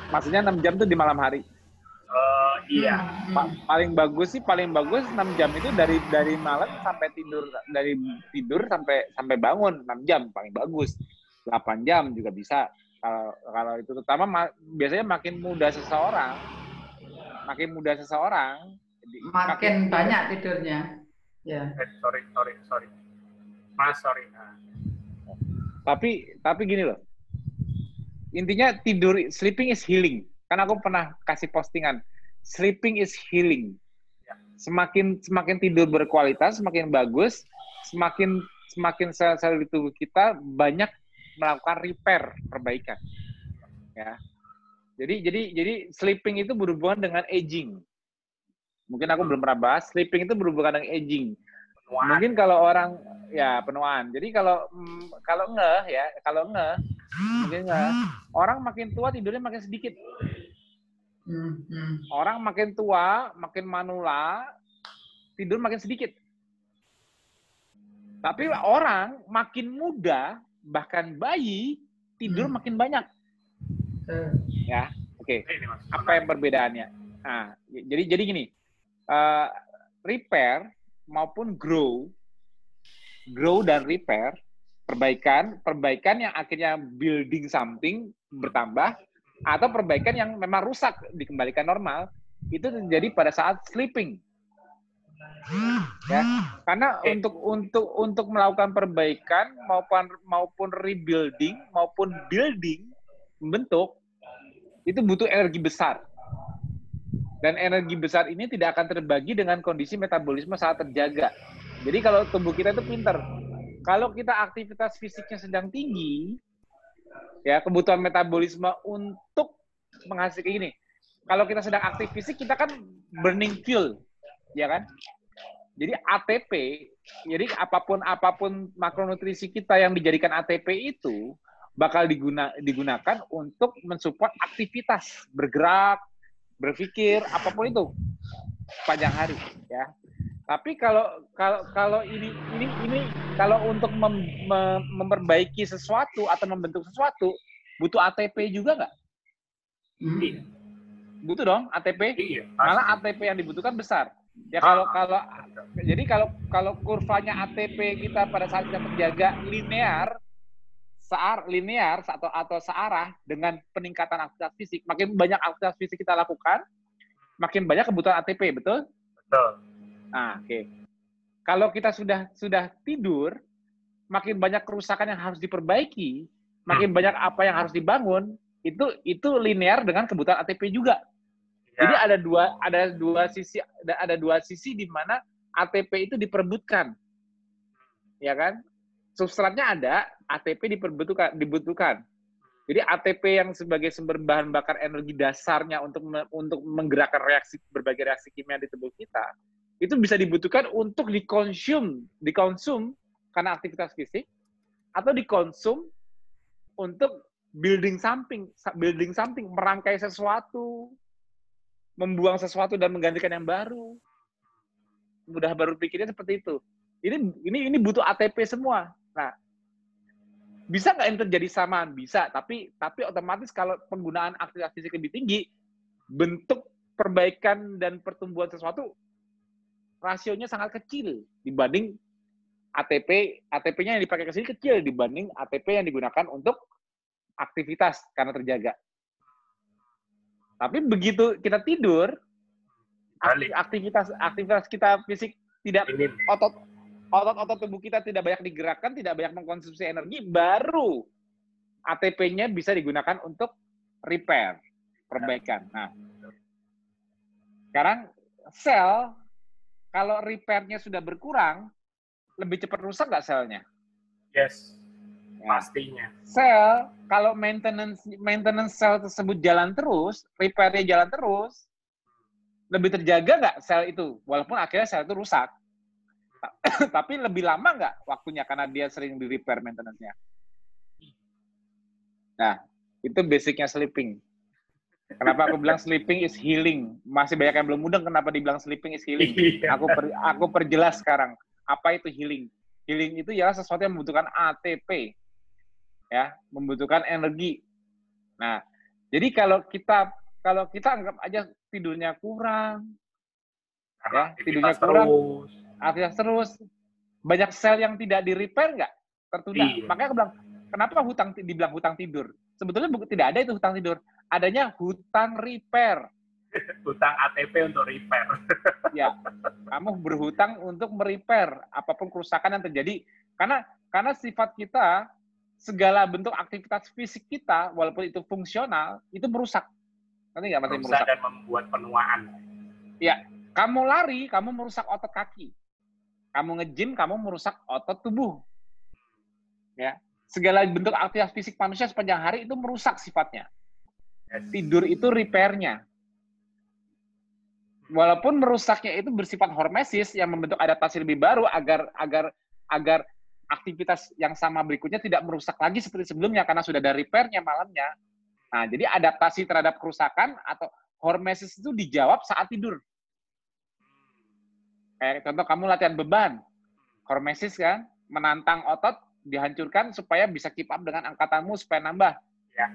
Maksudnya enam jam tuh di malam hari? Uh, iya. Hmm. Pa paling bagus sih paling bagus enam jam itu dari dari malam sampai tidur dari tidur sampai sampai bangun enam jam paling bagus. 8 jam juga bisa kalau kalau itu terutama ma biasanya makin muda seseorang makin muda seseorang makin, makin banyak tidurnya Ya. Eh, sorry, sorry, sorry. Mas, sorry. Nah. Tapi tapi gini loh. Intinya tidur sleeping is healing. Kan aku pernah kasih postingan sleeping is healing. Ya. Semakin semakin tidur berkualitas, semakin bagus, semakin semakin sel-sel di tubuh kita banyak melakukan repair, perbaikan. Ya. Jadi jadi jadi sleeping itu berhubungan dengan aging. Mungkin aku belum pernah bahas, sleeping itu berhubungan dengan aging. Penuaan. Mungkin kalau orang ya penuaan. Jadi kalau mm, kalau ngeh ya, kalau ngeh, mungkin ngeh, orang makin tua tidurnya makin sedikit. Orang makin tua, makin manula, tidur makin sedikit. Tapi orang makin muda, bahkan bayi, tidur hmm. makin banyak. Hmm. Ya, oke. Okay. Apa yang perbedaannya? Nah, jadi jadi gini, uh, repair maupun grow, grow dan repair, perbaikan, perbaikan yang akhirnya building something bertambah, atau perbaikan yang memang rusak dikembalikan normal, itu terjadi pada saat sleeping. Ya, karena untuk untuk untuk melakukan perbaikan maupun maupun rebuilding maupun building membentuk itu butuh energi besar. Dan energi besar ini tidak akan terbagi dengan kondisi metabolisme saat terjaga. Jadi kalau tubuh kita itu pinter. Kalau kita aktivitas fisiknya sedang tinggi, ya kebutuhan metabolisme untuk menghasilkan ini. Kalau kita sedang aktif fisik, kita kan burning fuel, ya kan? Jadi ATP, jadi apa pun apa pun makronutrisi kita yang dijadikan ATP itu bakal diguna, digunakan untuk mensupport aktivitas bergerak, berpikir apa pun itu panjang hari ya. Tapi kalau kalau kalau ini ini ini kalau untuk mem, mem, memperbaiki sesuatu atau membentuk sesuatu butuh ATP juga nggak? Iya. Butuh dong ATP. Iya, Malah ATP yang dibutuhkan besar. Ya kalau kalau jadi kalau kalau kurvanya ATP kita pada saat kita terjaga linear sear linear atau atau searah dengan peningkatan aktivitas fisik. Makin banyak aktivitas fisik kita lakukan, makin banyak kebutuhan ATP, betul? Betul. Nah, oke. Okay. Kalau kita sudah sudah tidur, makin banyak kerusakan yang harus diperbaiki, makin hmm. banyak apa yang harus dibangun, itu itu linear dengan kebutuhan ATP juga. Ya. Jadi ada dua ada dua sisi ada, dua sisi di mana ATP itu diperebutkan. Ya kan? Substratnya ada, ATP diperbutuhkan, dibutuhkan. Jadi ATP yang sebagai sumber bahan bakar energi dasarnya untuk untuk menggerakkan reaksi berbagai reaksi kimia di tubuh kita itu bisa dibutuhkan untuk dikonsum, dikonsum karena aktivitas fisik atau dikonsum untuk building something, building something, merangkai sesuatu, membuang sesuatu dan menggantikan yang baru. Mudah baru pikirnya seperti itu. Ini ini ini butuh ATP semua. Nah, bisa nggak ini terjadi samaan? Bisa, tapi tapi otomatis kalau penggunaan aktivitas fisik lebih tinggi, bentuk perbaikan dan pertumbuhan sesuatu rasionya sangat kecil dibanding ATP ATP-nya yang dipakai ke sini kecil dibanding ATP yang digunakan untuk aktivitas karena terjaga. Tapi begitu kita tidur, aktivitas aktivitas kita fisik tidak otot otot-otot tubuh kita tidak banyak digerakkan, tidak banyak mengkonsumsi energi, baru ATP-nya bisa digunakan untuk repair, perbaikan. Nah, sekarang sel, kalau repair-nya sudah berkurang, lebih cepat rusak nggak selnya? Yes. Pastinya. Sel, kalau maintenance maintenance sel tersebut jalan terus, repair-nya jalan terus, lebih terjaga nggak sel itu? Walaupun akhirnya sel itu rusak. Tapi lebih lama nggak waktunya karena dia sering di repair maintenance-nya? Nah, itu basicnya sleeping. Kenapa aku bilang sleeping is healing? Masih banyak yang belum mudeng kenapa dibilang sleeping is healing. Iya. Aku per, aku perjelas sekarang. Apa itu healing? Healing itu ya sesuatu yang membutuhkan ATP. Ya, membutuhkan energi. Nah, jadi kalau kita kalau kita anggap aja tidurnya kurang, ya, tidurnya kurang, terus aktivitas terus. Banyak sel yang tidak di repair nggak? Tertunda. Iya. Makanya aku bilang, kenapa hutang dibilang hutang tidur? Sebetulnya tidak ada itu hutang tidur. Adanya hutang repair. hutang ATP untuk repair. ya, kamu berhutang untuk merepair apa pun kerusakan yang terjadi. Karena karena sifat kita segala bentuk aktivitas fisik kita, walaupun itu fungsional, itu merusak. Nanti nggak masih merusak dan membuat penuaan. Ya, kamu lari, kamu merusak otot kaki kamu nge-gym, kamu merusak otot tubuh. Ya, segala bentuk aktivitas fisik manusia sepanjang hari itu merusak sifatnya. Tidur itu repairnya. Walaupun merusaknya itu bersifat hormesis yang membentuk adaptasi lebih baru agar agar agar aktivitas yang sama berikutnya tidak merusak lagi seperti sebelumnya karena sudah ada repairnya malamnya. Nah, jadi adaptasi terhadap kerusakan atau hormesis itu dijawab saat tidur. Kayak contoh kamu latihan beban, hormesis kan, menantang otot, dihancurkan supaya bisa keep up dengan angkatanmu supaya nambah. Ya.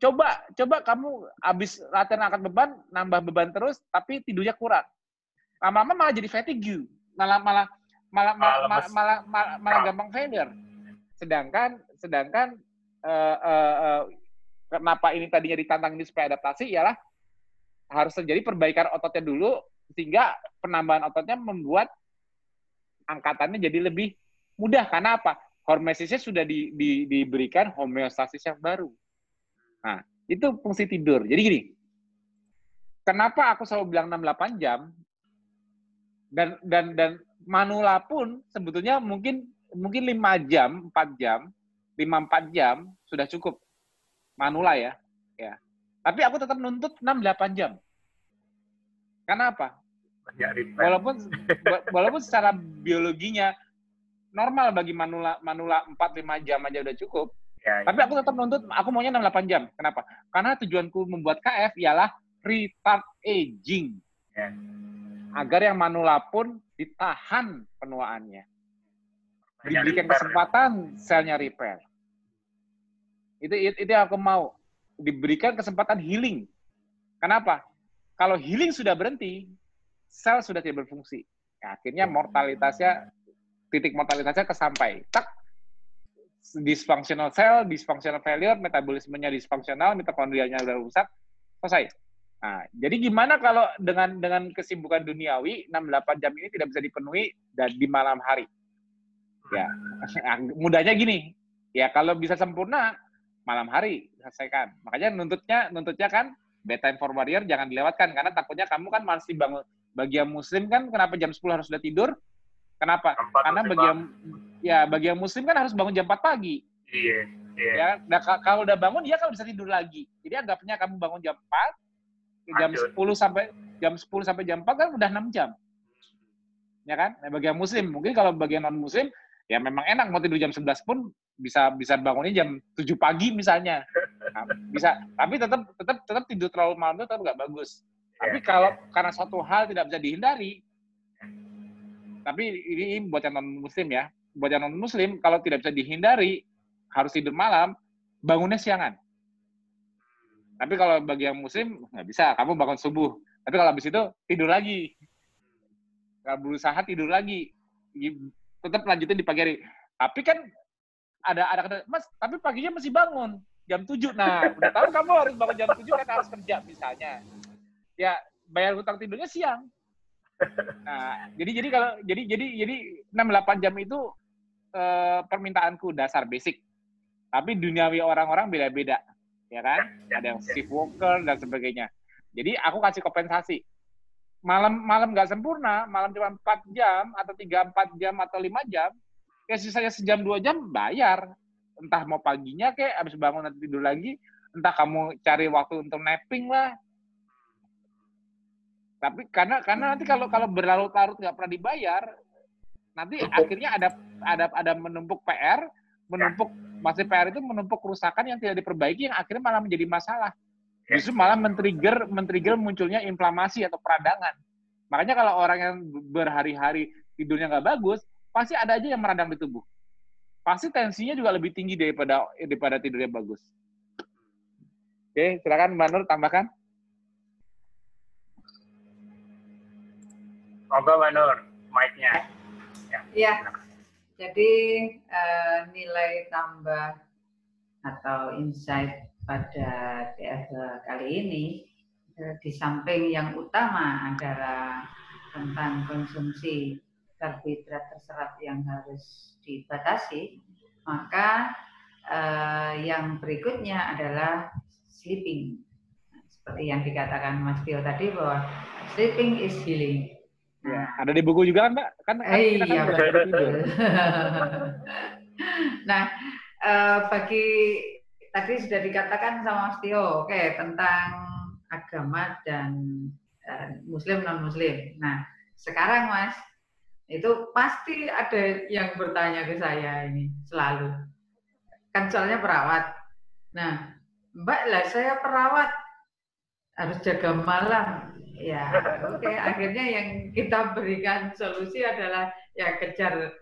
Coba, coba kamu habis latihan angkat beban, nambah beban terus, tapi tidurnya kurang. Lama-lama malah jadi fatigue, malah malah malah malah malah, malah, malah, malah gampang failure. Sedangkan sedangkan uh, uh, uh, kenapa ini tadinya ditantang ini supaya adaptasi ialah harus terjadi perbaikan ototnya dulu sehingga penambahan ototnya membuat angkatannya jadi lebih mudah karena apa? Hormesisnya sudah di, di, diberikan homeostasis yang baru. Nah, itu fungsi tidur. Jadi gini, kenapa aku selalu bilang 6-8 jam? Dan dan dan manula pun sebetulnya mungkin mungkin 5 jam, 4 jam, 5 4 jam sudah cukup. Manula ya. Ya. Tapi aku tetap nuntut 6 8 jam. Karena apa? Walaupun walaupun secara biologinya normal bagi manula manula 4 5 jam aja udah cukup. Ya, ya. Tapi aku tetap nuntut aku maunya 6 8 jam. Kenapa? Karena tujuanku membuat KF ialah retard aging. Ya. Agar yang manula pun ditahan penuaannya. Diberikan kesempatan selnya repair. Itu, itu itu yang aku mau. Diberikan kesempatan healing. Kenapa? Kalau healing sudah berhenti, sel sudah tidak berfungsi. Ya, akhirnya mortalitasnya titik mortalitasnya kesampai. Tak dysfunctional cell, dysfunctional failure, metabolismenya dysfunctional, mitokondrianya sudah rusak, selesai. Nah, jadi gimana kalau dengan dengan kesibukan duniawi 6-8 jam ini tidak bisa dipenuhi dan di malam hari? Ya, mudahnya gini. Ya kalau bisa sempurna malam hari selesaikan. Makanya nuntutnya nuntutnya kan bedtime for warrior jangan dilewatkan karena takutnya kamu kan masih bangun bagi yang muslim kan kenapa jam 10 harus sudah tidur? Kenapa? Karena bagi yang ya bagi yang muslim kan harus bangun jam 4 pagi. Iya. iya. Ya, nah, kalau udah bangun dia kan bisa tidur lagi. Jadi anggapnya kamu bangun jam 4, jam. 10 sampai jam 10 sampai jam 4 kan udah 6 jam. Ya kan? Nah, bagi yang muslim, mungkin kalau bagi yang non muslim ya memang enak mau tidur jam 11 pun bisa bisa bangunnya jam 7 pagi misalnya. Nah, bisa, tapi tetap tetap tetap tidur terlalu malam itu tetap nggak bagus. Tapi ya, kalau karena suatu hal tidak bisa dihindari, tapi ini buat yang non muslim ya, buat yang non muslim kalau tidak bisa dihindari harus tidur malam, bangunnya siangan. Tapi kalau bagi yang muslim nggak bisa, kamu bangun subuh. Tapi kalau habis itu tidur lagi. Kalau berusaha tidur lagi. Tetap lanjutin di pagi hari. Tapi kan ada ada kata, Mas, tapi paginya masih bangun jam 7. Nah, udah tahu kamu harus bangun jam 7 kan harus kerja misalnya. Ya, bayar hutang tidurnya siang. Nah, jadi jadi kalau jadi jadi jadi 6 8 jam itu eh, permintaanku dasar basic. Tapi duniawi orang-orang beda-beda ya kan? Ada yang ya. shift worker dan sebagainya. Jadi aku kasih kompensasi. Malam malam nggak sempurna, malam cuma 4 jam atau 3 4 jam atau 5 jam, ya sisanya sejam dua jam bayar. Entah mau paginya kayak habis bangun nanti tidur lagi, entah kamu cari waktu untuk napping lah. Tapi karena karena nanti kalau kalau berlarut-larut nggak pernah dibayar, nanti akhirnya ada ada ada menumpuk PR, menumpuk masih PR itu menumpuk kerusakan yang tidak diperbaiki yang akhirnya malah menjadi masalah. Justru malah men-trigger men-trigger munculnya inflamasi atau peradangan. Makanya kalau orang yang berhari-hari tidurnya nggak bagus, pasti ada aja yang meradang di tubuh. Pasti tensinya juga lebih tinggi daripada daripada tidurnya bagus. Oke, silakan Mbak Nur tambahkan. Monggo Mbak Nur, mic-nya. Ya. ya. Jadi uh, nilai tambah atau insight pada TF kali ini uh, di samping yang utama adalah tentang konsumsi karbohidrat terserap yang harus dibatasi, maka uh, yang berikutnya adalah sleeping. Seperti yang dikatakan Mas Tio tadi bahwa sleeping is healing. Ya, ada di buku juga kan, Mbak? Kan, kan eh, kita kan iya, nah, uh, bagi tadi sudah dikatakan sama Mas Tio, oke, okay, tentang agama dan uh, Muslim non Muslim. Nah, sekarang Mas, itu pasti ada yang bertanya ke saya ini selalu. Kan soalnya perawat. Nah, Mbak lah saya perawat harus jaga malam Ya, oke. Okay. Akhirnya yang kita berikan solusi adalah ya kejar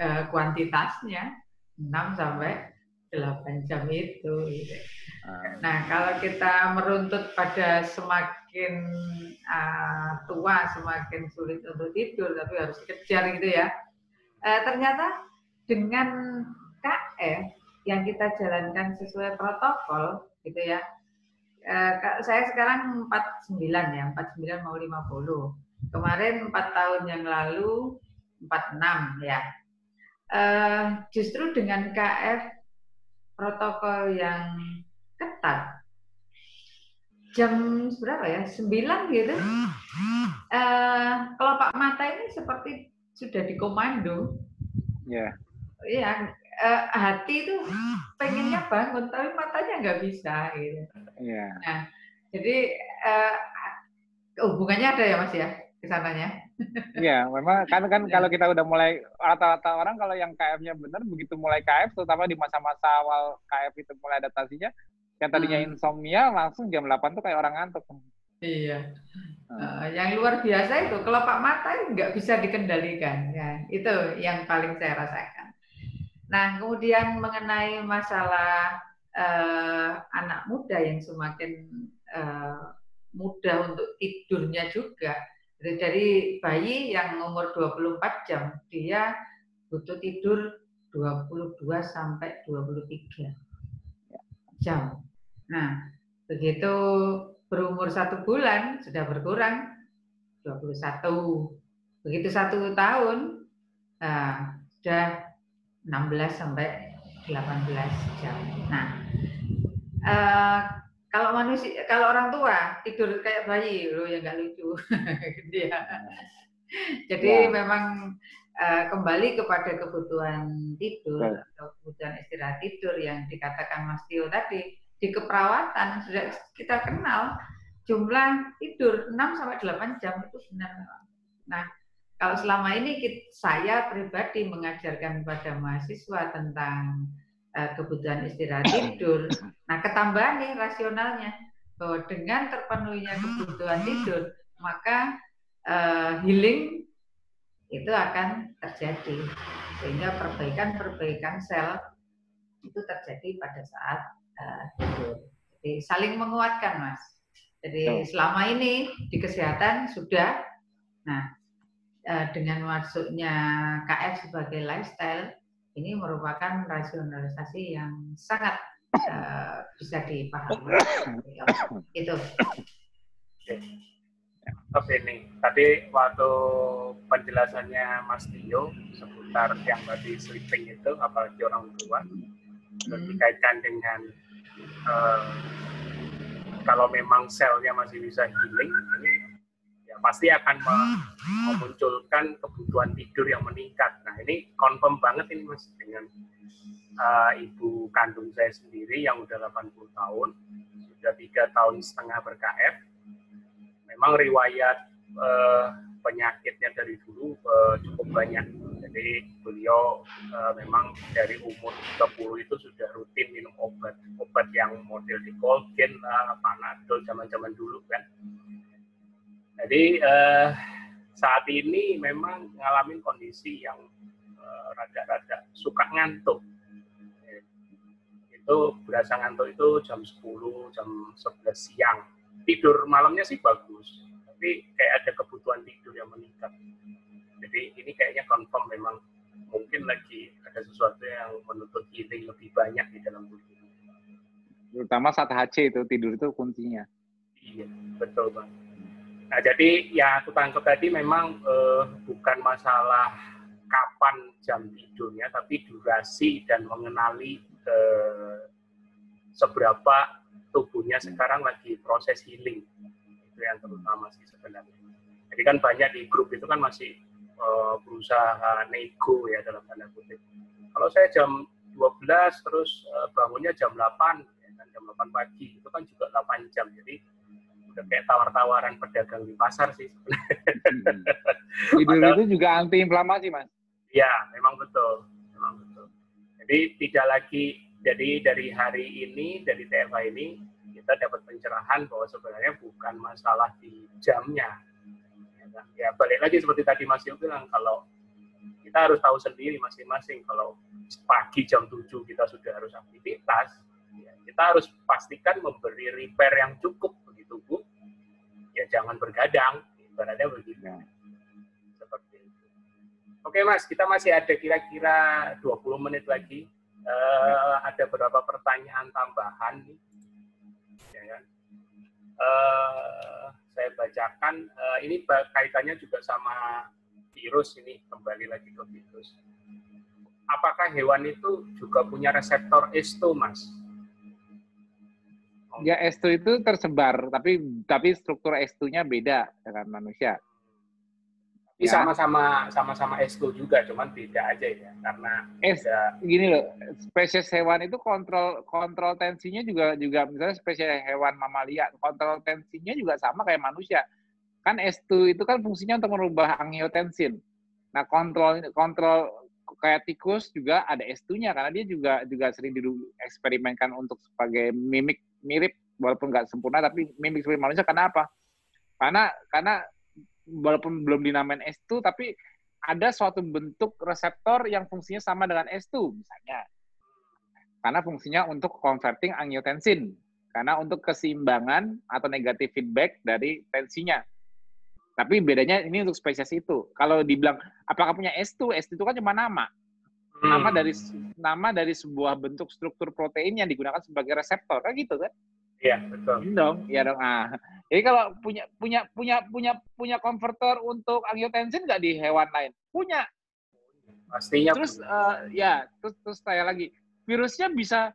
uh, kuantitasnya 6 sampai 8 jam itu. Gitu. Ah. Nah, kalau kita meruntut pada semakin uh, tua, semakin sulit untuk tidur, tapi harus kejar gitu ya. Uh, ternyata dengan KF yang kita jalankan sesuai protokol, gitu ya, Eh, saya sekarang 49 ya, 49 mau 50. Kemarin empat tahun yang lalu 46 ya. Uh, justru dengan KF protokol yang ketat jam berapa ya sembilan gitu uh, kelopak mata ini seperti sudah dikomando ya yeah. Iya uh, hati itu pengennya bangun tapi matanya nggak bisa gitu yeah. nah jadi uh, hubungannya ada ya mas ya ke sananya. Iya, memang kan kan kalau kita udah mulai rata-rata orang kalau yang KF-nya benar begitu mulai KF terutama di masa-masa awal KF itu mulai adaptasinya yang tadinya hmm. insomnia langsung jam 8 tuh kayak orang ngantuk. Iya. Hmm. Uh, yang luar biasa itu kelopak mata nggak bisa dikendalikan ya. Itu yang paling saya rasakan. Nah, kemudian mengenai masalah uh, anak muda yang semakin uh, mudah untuk tidurnya juga dari bayi yang umur 24 jam, dia butuh tidur 22 sampai 23 jam. Nah, begitu berumur satu bulan sudah berkurang 21. Begitu satu tahun nah, sudah 16 sampai 18 jam. Nah, eh, kalau manusia kalau orang tua tidur kayak bayi lo ya nggak lucu dia jadi ya. memang uh, kembali kepada kebutuhan tidur ya. atau kebutuhan istirahat tidur yang dikatakan Mas Tio tadi di keperawatan sudah kita kenal jumlah tidur 6 sampai 8 jam itu benar. Nah, kalau selama ini kita, saya pribadi mengajarkan kepada mahasiswa tentang uh, kebutuhan istirahat tidur. Nah, ketambahan nih rasionalnya bahwa dengan terpenuhinya kebutuhan tidur, maka uh, healing itu akan terjadi sehingga perbaikan-perbaikan sel itu terjadi pada saat uh, tidur. Jadi saling menguatkan, Mas. Jadi selama ini di kesehatan sudah, nah dengan masuknya KF sebagai lifestyle ini merupakan rasionalisasi yang sangat uh, bisa dipahami. Itu. Oke nih, tadi waktu penjelasannya Mas Tio seputar yang tadi sleeping itu, apalagi orang tua, hmm. dikaitkan dengan uh, kalau memang selnya masih bisa healing, ini pasti akan memunculkan kebutuhan tidur yang meningkat. Nah ini confirm banget ini mas dengan uh, ibu kandung saya sendiri yang udah 80 tahun, sudah tiga tahun setengah berKF. Memang riwayat uh, penyakitnya dari dulu uh, cukup banyak. Jadi beliau uh, memang dari umur 30 itu sudah rutin minum obat, obat yang model di Colgate lah, Panadol zaman-zaman dulu kan jadi uh, saat ini memang mengalami kondisi yang uh, rada-rada suka ngantuk. Itu berasa ngantuk itu jam 10, jam 11 siang. Tidur malamnya sih bagus, tapi kayak ada kebutuhan tidur yang meningkat. Jadi ini kayaknya confirm memang mungkin lagi ada sesuatu yang menuntut healing lebih banyak di dalam tubuh. Terutama saat HC itu tidur itu kuncinya. Iya, betul banget. Nah, jadi ya aku tangkap tadi memang eh, bukan masalah kapan jam tidurnya, tapi durasi dan mengenali eh, seberapa tubuhnya sekarang lagi proses healing. Itu yang terutama sih sebenarnya. Jadi kan banyak di grup itu kan masih eh, berusaha nego ya dalam tanda kutip. Kalau saya jam 12 terus eh, bangunnya jam 8, ya, kan, jam 8 pagi, itu kan juga 8 jam. Jadi udah kayak tawar-tawaran pedagang di pasar sih Hmm. Itu juga anti-inflamasi, Mas? Ya, memang betul. Memang betul. Jadi tidak lagi, jadi dari hari ini, dari TFA ini, kita dapat pencerahan bahwa sebenarnya bukan masalah di jamnya. Ya, kan? ya balik lagi seperti tadi Mas Yo bilang, kalau kita harus tahu sendiri masing-masing, kalau pagi jam 7 kita sudah harus aktivitas, ya, kita harus pastikan memberi repair yang cukup tubuh, ya jangan bergadang, ibaratnya begitu. Ya. Seperti itu. Oke Mas, kita masih ada kira-kira 20 menit lagi. Uh, ada beberapa pertanyaan tambahan nih. Ya, kan? uh, saya bacakan uh, ini kaitannya juga sama virus ini kembali lagi ke virus. Apakah hewan itu juga punya reseptor S2, Mas? Ya S2 itu tersebar, tapi tapi struktur S2-nya beda dengan manusia. Ini ya. sama-sama sama-sama S2 juga, cuman beda aja ya karena S, beda. gini loh, spesies hewan itu kontrol kontrol tensinya juga juga misalnya spesies hewan mamalia, kontrol tensinya juga sama kayak manusia. Kan S2 itu kan fungsinya untuk merubah angiotensin. Nah, kontrol kontrol kayak tikus juga ada S2-nya karena dia juga juga sering dieksperimenkan untuk sebagai mimik mirip walaupun nggak sempurna tapi mimik seperti manusia karena apa? Karena karena walaupun belum dinamain S2 tapi ada suatu bentuk reseptor yang fungsinya sama dengan S2 misalnya. Karena fungsinya untuk converting angiotensin. Karena untuk keseimbangan atau negatif feedback dari tensinya. Tapi bedanya ini untuk spesies itu. Kalau dibilang apakah punya S2, S2 itu kan cuma nama. Nama hmm. dari nama dari sebuah bentuk struktur protein yang digunakan sebagai reseptor, kan gitu kan? Iya, betul. Iya dong, iya dong. Ah. Jadi kalau punya punya punya punya punya konverter untuk angiotensin nggak di hewan lain? Punya. Pastinya. Terus uh, ya, terus terus saya lagi virusnya bisa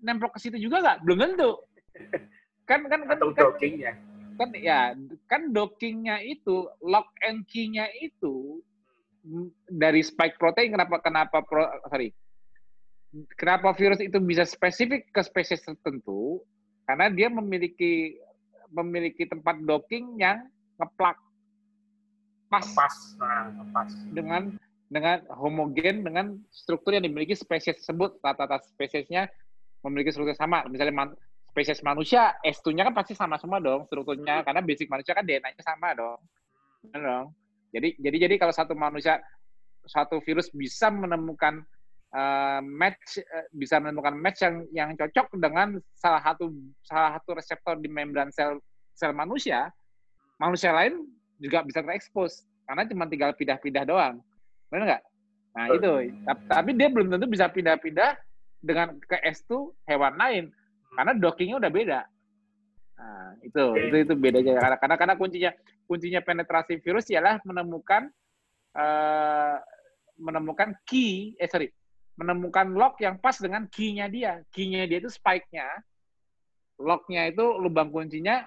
nempel ke situ juga nggak? Belum tentu. Kan kan kan, Atau kan dockingnya. Kan ya, kan dockingnya itu lock and key-nya itu dari spike protein kenapa kenapa pro, sorry. Kenapa virus itu bisa spesifik ke spesies tertentu? Karena dia memiliki memiliki tempat docking yang ngeplak. Pas. Pas nah, pas dengan dengan homogen dengan struktur yang dimiliki spesies tersebut. Rata-rata spesiesnya memiliki struktur sama. Misalnya man, spesies manusia S2-nya kan pasti sama semua dong strukturnya. Karena basic manusia kan DNA-nya sama dong. Benar dong jadi jadi jadi kalau satu manusia satu virus bisa menemukan uh, match uh, bisa menemukan match yang yang cocok dengan salah satu salah satu reseptor di membran sel sel manusia, manusia lain juga bisa terekspos karena cuma tinggal pindah-pindah doang. Benar nggak? Nah, itu. Tapi dia belum tentu bisa pindah-pindah dengan ke S2 hewan lain karena dockingnya udah beda. Nah, itu itu itu bedanya karena karena karena kuncinya kuncinya penetrasi virus ialah menemukan uh, menemukan key eh sorry menemukan lock yang pas dengan key-nya dia. Key-nya dia itu spike-nya. Lock-nya itu lubang kuncinya,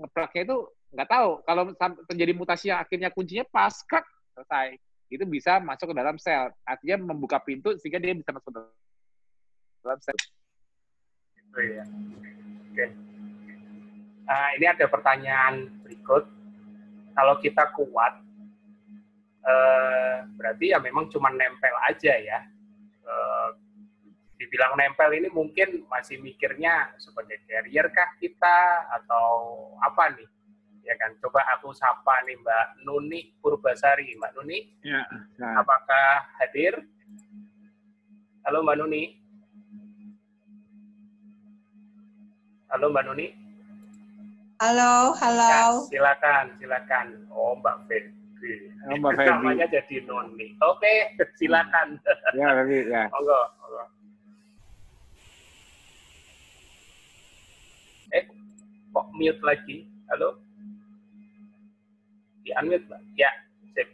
ngeplaknya itu nggak tahu. Kalau terjadi mutasi yang akhirnya kuncinya pas, krak, selesai. Itu bisa masuk ke dalam sel. Artinya membuka pintu sehingga dia bisa masuk ke dalam sel. Itu ya. Oke. Uh, ini ada pertanyaan berikut. Kalau kita kuat, uh, berarti ya memang cuma nempel aja ya Eh, dibilang nempel ini mungkin masih mikirnya sebagai carrier kah kita atau apa nih? Ya kan, coba aku sapa nih Mbak Nuni Purbasari. Mbak Nuni, ya, nah. apakah hadir? Halo Mbak Nuni. Halo Mbak Nuni. Halo, halo. Ya, silakan, silakan. Oh Mbak Feb. Oh, Mbak Febi. Namanya jadi Noni. Oke, silakan. Ya, Febi, ya. Monggo, monggo. Eh, kok mute lagi? Halo? Di unmute, Mbak. Ya, sip.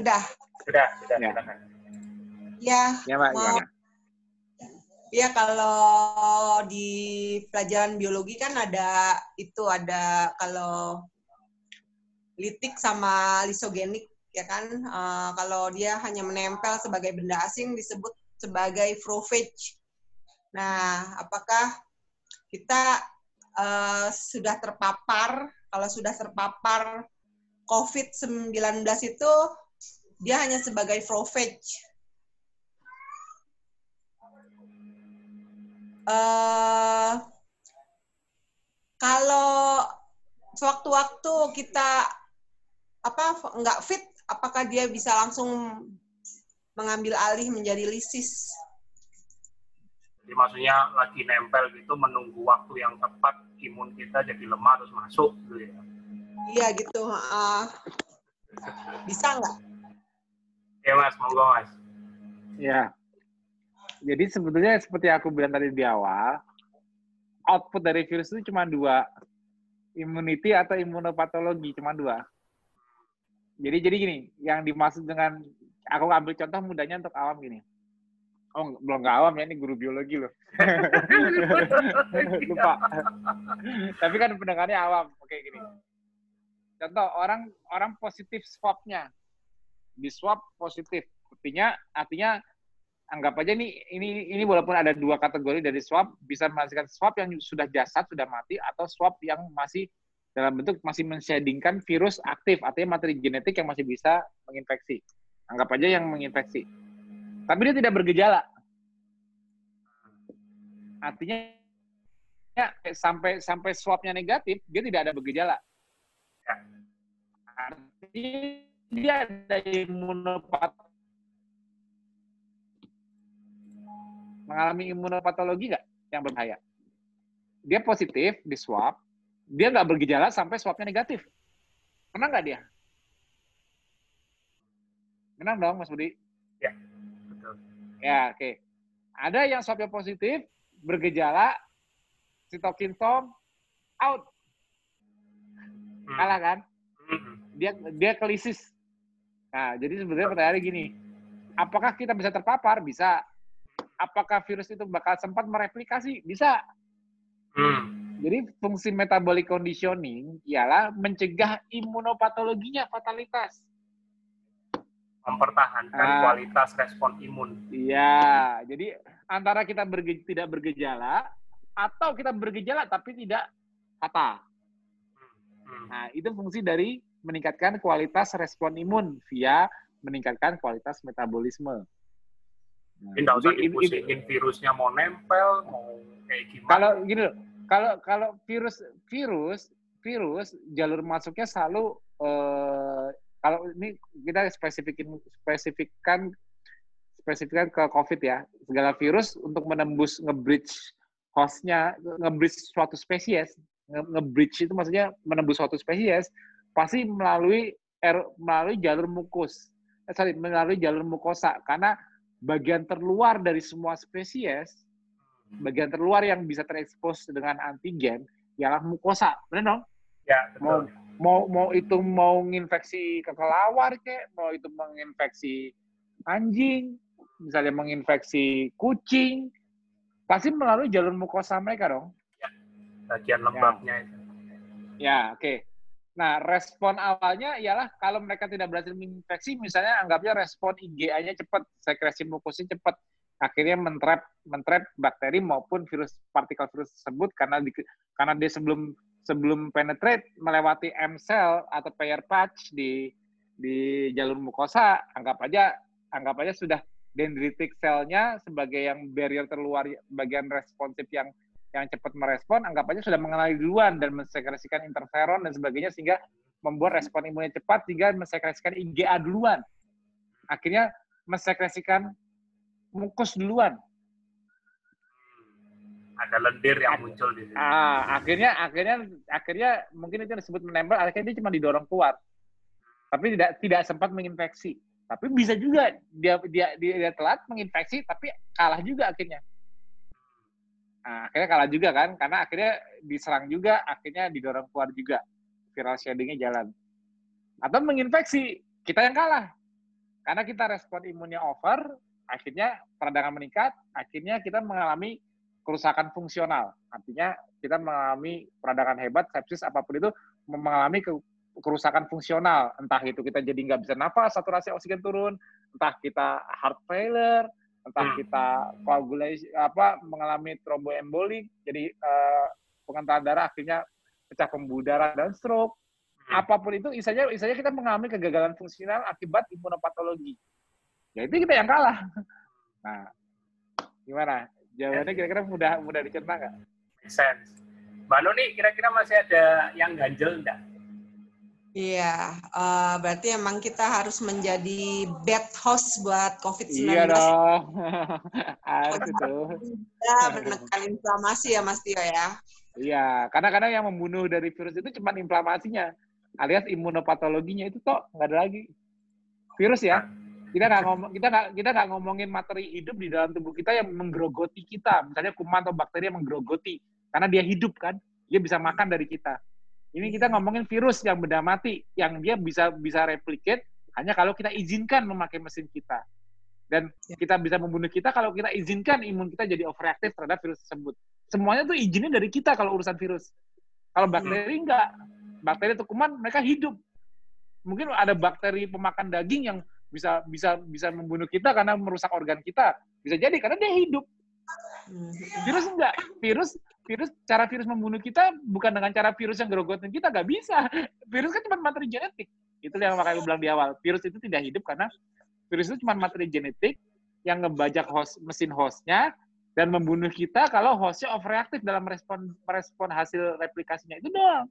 Sudah. Sudah, sudah, ya. silakan. Ya, ya Mbak, mau... gimana? Ya kalau di pelajaran biologi kan ada itu ada kalau litik sama lisogenik ya kan uh, kalau dia hanya menempel sebagai benda asing disebut sebagai prophage. Nah, apakah kita uh, sudah terpapar kalau sudah terpapar COVID-19 itu dia hanya sebagai prophage. Uh, kalau sewaktu-waktu kita apa nggak fit apakah dia bisa langsung mengambil alih menjadi lisis? Jadi maksudnya lagi nempel gitu menunggu waktu yang tepat imun kita jadi lemah terus masuk gitu ya? Iya gitu uh, bisa nggak? Ya mas. Monggo mas. Ya jadi sebetulnya seperti aku bilang tadi di awal output dari virus itu cuma dua immunity atau imunopatologi cuma dua. Jadi jadi gini, yang dimaksud dengan aku ambil contoh mudahnya untuk awam gini. Oh, belum nggak awam ya, ini guru biologi loh. Lupa. Tapi kan pendengarnya awam. Oke, gini. Contoh, orang orang positif swabnya. Di swab positif. Artinya, artinya anggap aja nih ini ini walaupun ada dua kategori dari swab bisa menghasilkan swab yang sudah jasad sudah mati atau swab yang masih dalam bentuk masih menshadingkan virus aktif artinya materi genetik yang masih bisa menginfeksi anggap aja yang menginfeksi tapi dia tidak bergejala. Artinya ya, sampai sampai swabnya negatif, dia tidak ada bergejala. Artinya dia ada imunopat mengalami imunopatologi nggak yang berbahaya? Dia positif di swab, dia nggak bergejala sampai swabnya negatif. Kena nggak dia? Menang dong, Mas Budi. Ya. Ya, oke. Okay. Ada yang swabnya positif, bergejala, sitokin tom, out. Hmm. Kalah kan? Hmm. Dia dia kelisis. Nah, jadi sebenarnya pertanyaannya gini, apakah kita bisa terpapar? Bisa. Apakah virus itu bakal sempat mereplikasi? Bisa. Hmm. Jadi fungsi metabolic conditioning ialah mencegah imunopatologinya fatalitas mempertahankan ah. kualitas respon imun. Iya, jadi antara kita berge tidak bergejala atau kita bergejala tapi tidak fatal. Hmm. Nah, itu fungsi dari meningkatkan kualitas respon imun via meningkatkan kualitas metabolisme. Nah, Tidak usah dipusingin virusnya mau nempel, mau kayak gimana. Kalau gini loh, kalau kalau virus virus virus jalur masuknya selalu eh, kalau ini kita spesifikin spesifikkan spesifikkan ke COVID ya, segala virus untuk menembus nge-bridge hostnya, nge-bridge suatu spesies, nge-bridge itu maksudnya menembus suatu spesies, pasti melalui er, melalui jalur mukus, eh, sorry, melalui jalur mukosa, karena bagian terluar dari semua spesies, bagian terluar yang bisa terekspos dengan antigen, ialah mukosa, benar dong? Ya, betul mau mau itu mau nginfeksi kekelawar kek, mau itu menginfeksi anjing, misalnya menginfeksi kucing, pasti melalui jalur mukosa mereka dong. Ya, bagian lembabnya ya. itu. Ya, oke. Okay. Nah, respon awalnya ialah kalau mereka tidak berhasil menginfeksi, misalnya anggapnya respon IgA-nya cepat, sekresi mukusnya cepat, akhirnya mentrap mentrap bakteri maupun virus partikel virus tersebut karena di, karena dia sebelum sebelum penetrate melewati M cell atau pair patch di di jalur mukosa, anggap aja anggap aja sudah dendritic cell-nya sebagai yang barrier terluar bagian responsif yang yang cepat merespon, anggap aja sudah mengenali duluan dan mensekresikan interferon dan sebagainya sehingga membuat respon imunnya cepat sehingga mensekresikan IgA duluan. Akhirnya mensekresikan mukus duluan ada lendir yang muncul di situ. Ah, akhirnya akhirnya akhirnya mungkin itu disebut menempel, akhirnya dia cuma didorong keluar. Tapi tidak tidak sempat menginfeksi. Tapi bisa juga dia dia dia, dia telat menginfeksi tapi kalah juga akhirnya. Nah, akhirnya kalah juga kan karena akhirnya diserang juga, akhirnya didorong keluar juga. Viral sheddingnya jalan. Atau menginfeksi, kita yang kalah. Karena kita respon imunnya over, akhirnya peradangan meningkat, akhirnya kita mengalami kerusakan fungsional. Artinya kita mengalami peradangan hebat, sepsis apa pun itu mengalami ke, kerusakan fungsional. Entah itu kita jadi nggak bisa nafas, saturasi oksigen turun, entah kita heart failure, entah hmm. kita koagulasi apa mengalami tromboembolik, jadi uh, pengentalan darah akhirnya pecah pembuluh darah dan stroke. Hmm. Apa pun itu, isanya, isanya kita mengalami kegagalan fungsional akibat imunopatologi. Ya itu kita yang kalah. Nah, gimana? Jawabannya kira-kira mudah mudah dicerna nggak? Sense. Mbak Nuni, kira-kira masih ada yang ganjel enggak? Iya, uh, berarti emang kita harus menjadi bad host buat COVID-19. Iya dong, harus itu. Ya, menekan inflamasi ya Mas Tio ya. Iya, karena kadang yang membunuh dari virus itu cuma inflamasinya, alias imunopatologinya itu toh nggak ada lagi. Virus ya, kita nggak ngomong kita nggak kita nggak ngomongin materi hidup di dalam tubuh kita yang menggerogoti kita misalnya kuman atau bakteri yang menggerogoti karena dia hidup kan dia bisa makan dari kita Ini kita ngomongin virus yang benda mati, yang dia bisa bisa replicate hanya kalau kita izinkan memakai mesin kita. Dan ya. kita bisa membunuh kita kalau kita izinkan imun kita jadi overreaktif terhadap virus tersebut. Semuanya tuh izinnya dari kita kalau urusan virus. Kalau hmm. bakteri enggak. Bakteri atau kuman mereka hidup. Mungkin ada bakteri pemakan daging yang bisa bisa bisa membunuh kita karena merusak organ kita. Bisa jadi karena dia hidup. Virus enggak. Virus virus cara virus membunuh kita bukan dengan cara virus yang gerogotin kita nggak bisa. Virus kan cuma materi genetik. Itu yang makanya gue bilang di awal. Virus itu tidak hidup karena virus itu cuma materi genetik yang ngebajak host mesin hostnya dan membunuh kita kalau hostnya overreaktif dalam respon respon hasil replikasinya. Itu doang.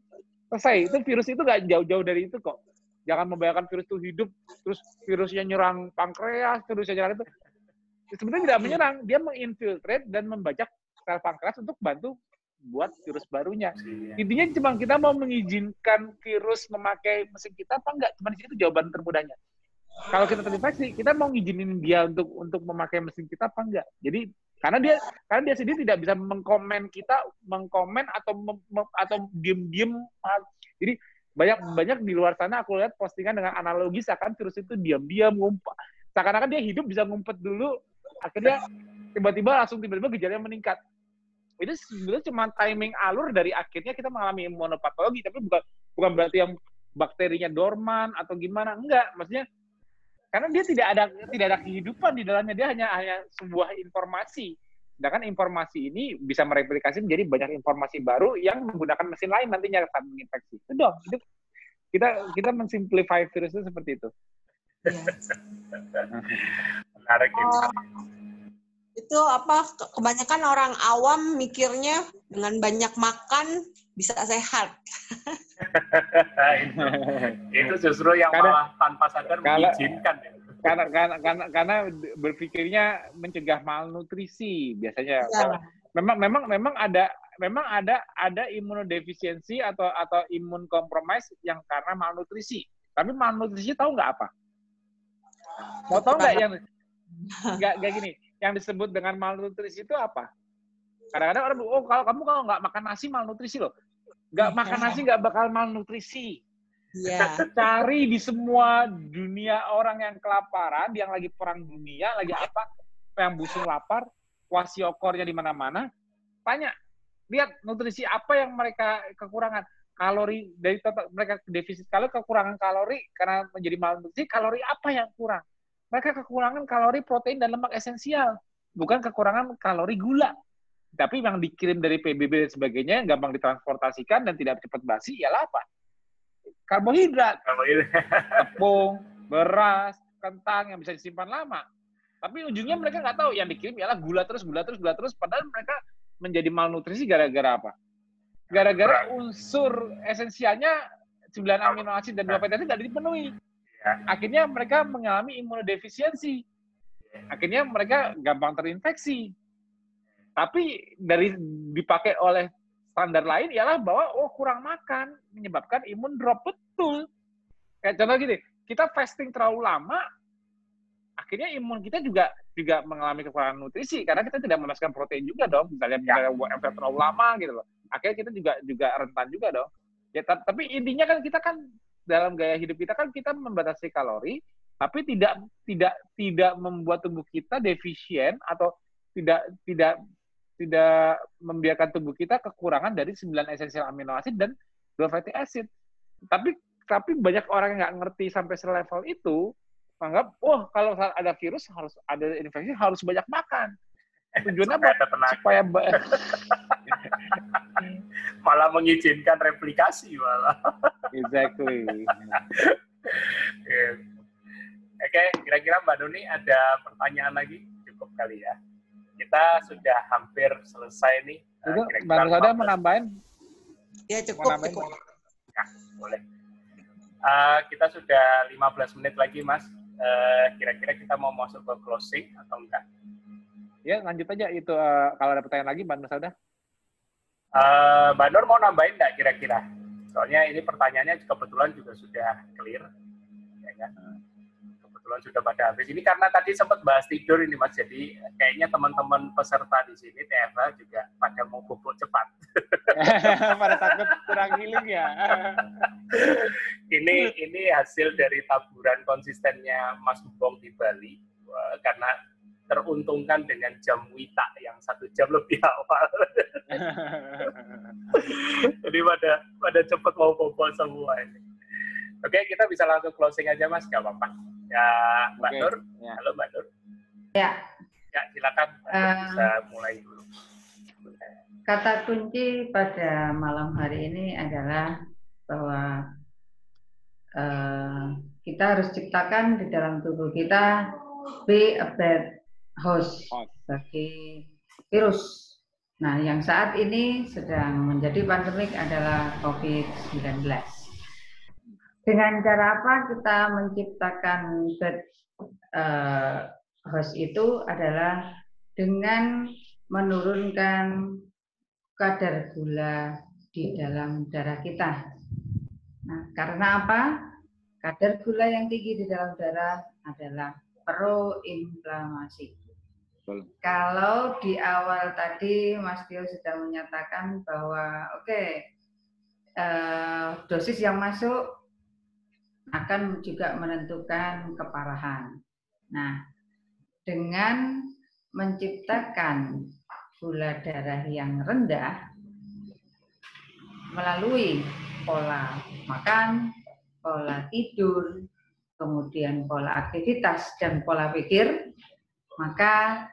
Selesai. Itu virus itu nggak jauh-jauh dari itu kok. Jangan membayangkan virus itu hidup terus virusnya nyerang pankreas virusnya nyerang itu sebenarnya tidak menyerang dia menginfiltrate dan membajak sel pankreas untuk bantu buat virus barunya. Iya. Intinya cuma kita mau mengizinkan virus memakai mesin kita apa enggak? Cuma di situ jawaban termudahnya. Kalau kita terinfeksi, kita mau ngizinin dia untuk untuk memakai mesin kita apa enggak? Jadi karena dia karena dia sendiri tidak bisa mengkomen kita, mengkomen atau mem, atau diem-diem. Jadi banyak banyak di luar sana aku lihat postingan dengan analogi seakan virus itu diam-diam ngumpet. Seakan-akan dia hidup bisa ngumpet dulu, akhirnya tiba-tiba langsung tiba-tiba gejalanya meningkat. Itu sebenarnya cuma timing alur dari akhirnya kita mengalami imunopatologi tapi bukan bukan berarti yang bakterinya dorman atau gimana. Enggak maksudnya karena dia tidak ada tidak ada kehidupan di dalamnya. Dia hanya hanya sebuah informasi. Sedangkan informasi ini bisa mereplikasi menjadi banyak informasi baru yang menggunakan mesin lain nantinya saat menginfeksi. Itu dong itu kita kita mensimplify virus itu seperti itu ya. menarik oh itu apa kebanyakan orang awam mikirnya dengan banyak makan bisa sehat. itu, itu justru yang karena, malah tanpa sadar karena, mengizinkan. Ya. Karena, karena karena karena berpikirnya mencegah malnutrisi biasanya. Ya. Memang memang memang ada memang ada ada imunodefisiensi atau atau imun kompromis yang karena malnutrisi. Tapi malnutrisi tahu nggak apa? Mau tahu nggak yang nggak nggak gini? yang disebut dengan malnutrisi itu apa? Kadang-kadang orang oh kalau kamu kalau nggak makan nasi malnutrisi loh. Nggak iya. makan nasi nggak bakal malnutrisi. Yeah. Cari di semua dunia orang yang kelaparan, yang lagi perang dunia, lagi apa, yang busung lapar, wasiokornya di mana-mana, tanya, lihat nutrisi apa yang mereka kekurangan. Kalori dari total mereka defisit kalau kekurangan kalori karena menjadi malnutrisi, kalori apa yang kurang? mereka kekurangan kalori, protein, dan lemak esensial. Bukan kekurangan kalori gula. Tapi yang dikirim dari PBB dan sebagainya yang gampang ditransportasikan dan tidak cepat basi ialah apa? Karbohidrat. Tepung, beras, kentang yang bisa disimpan lama. Tapi ujungnya mereka nggak tahu. Yang dikirim ialah gula terus, gula terus, gula terus. Padahal mereka menjadi malnutrisi gara-gara apa? Gara-gara unsur esensialnya 9 amino asid dan 2 fatty acid tidak dipenuhi. Ya. Akhirnya mereka mengalami imunodefisiensi. Akhirnya mereka gampang terinfeksi. Tapi dari dipakai oleh standar lain ialah bahwa oh kurang makan menyebabkan imun drop betul. Kayak contoh gini, kita fasting terlalu lama, akhirnya imun kita juga juga mengalami kekurangan nutrisi karena kita tidak memasukkan protein juga dong misalnya ya. terlalu lama gitu loh akhirnya kita juga juga rentan juga dong ya tapi intinya kan kita kan dalam gaya hidup kita kan kita membatasi kalori, tapi tidak tidak tidak membuat tubuh kita defisien atau tidak tidak tidak membiarkan tubuh kita kekurangan dari 9 esensial amino asid dan dua fatty acid. Tapi tapi banyak orang yang nggak ngerti sampai selevel itu menganggap, oh kalau ada virus harus ada infeksi harus banyak makan. Tujuannya apa? Supaya malah mengizinkan replikasi malah. exactly. Oke, kira-kira Mbak Doni ada pertanyaan lagi? Cukup kali ya. Kita sudah hampir selesai nih. Itu Mbak Nusada menambahin? Ya cukup, menambahin. cukup. Ya, boleh. Uh, kita sudah 15 menit lagi, Mas. Uh, kira-kira kita mau masuk ke closing atau enggak? Ya, lanjut aja itu uh, kalau ada pertanyaan lagi Mbak Nusada. Uh, Mbak Nur mau nambahin nggak kira-kira? Soalnya ini pertanyaannya kebetulan juga sudah clear, ya kan? Kebetulan sudah pada habis. Ini karena tadi sempat bahas tidur ini Mas, jadi kayaknya teman-teman peserta di sini TFA juga pada mau bubuk cepat. pada takut kurang healing ya. ini ini hasil dari taburan konsistennya Mas Bong di Bali karena teruntungkan dengan jam wita yang satu jam lebih awal. Jadi pada pada cepat mau popo semua ini. Oke, kita bisa langsung closing aja Mas, gak apa-apa. Ya, Mbak okay. Nur. Ya. Halo Mbak Nur. Ya. Ya, silakan uh, bisa mulai dulu. Kata kunci pada malam hari ini adalah bahwa uh, kita harus ciptakan di dalam tubuh kita be a bad host bagi virus. Nah, yang saat ini sedang menjadi pandemik adalah COVID-19. Dengan cara apa kita menciptakan bed uh, host itu adalah dengan menurunkan kadar gula di dalam darah kita. Nah, karena apa? Kadar gula yang tinggi di dalam darah adalah proinflamasi. Kalau di awal tadi Mas Tio sudah menyatakan bahwa oke okay, eh, dosis yang masuk akan juga menentukan keparahan. Nah, dengan menciptakan gula darah yang rendah melalui pola makan, pola tidur, kemudian pola aktivitas dan pola pikir, maka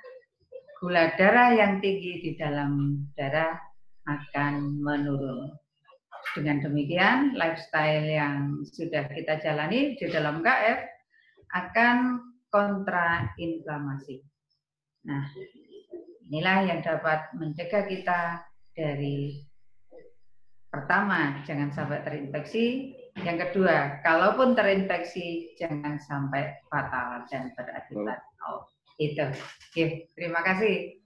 gula darah yang tinggi di dalam darah akan menurun. Dengan demikian, lifestyle yang sudah kita jalani di dalam KF akan kontrainflamasi. Nah, inilah yang dapat mencegah kita dari pertama, jangan sampai terinfeksi. Yang kedua, kalaupun terinfeksi, jangan sampai fatal dan berakibat oh. Itu. Oke, terima kasih.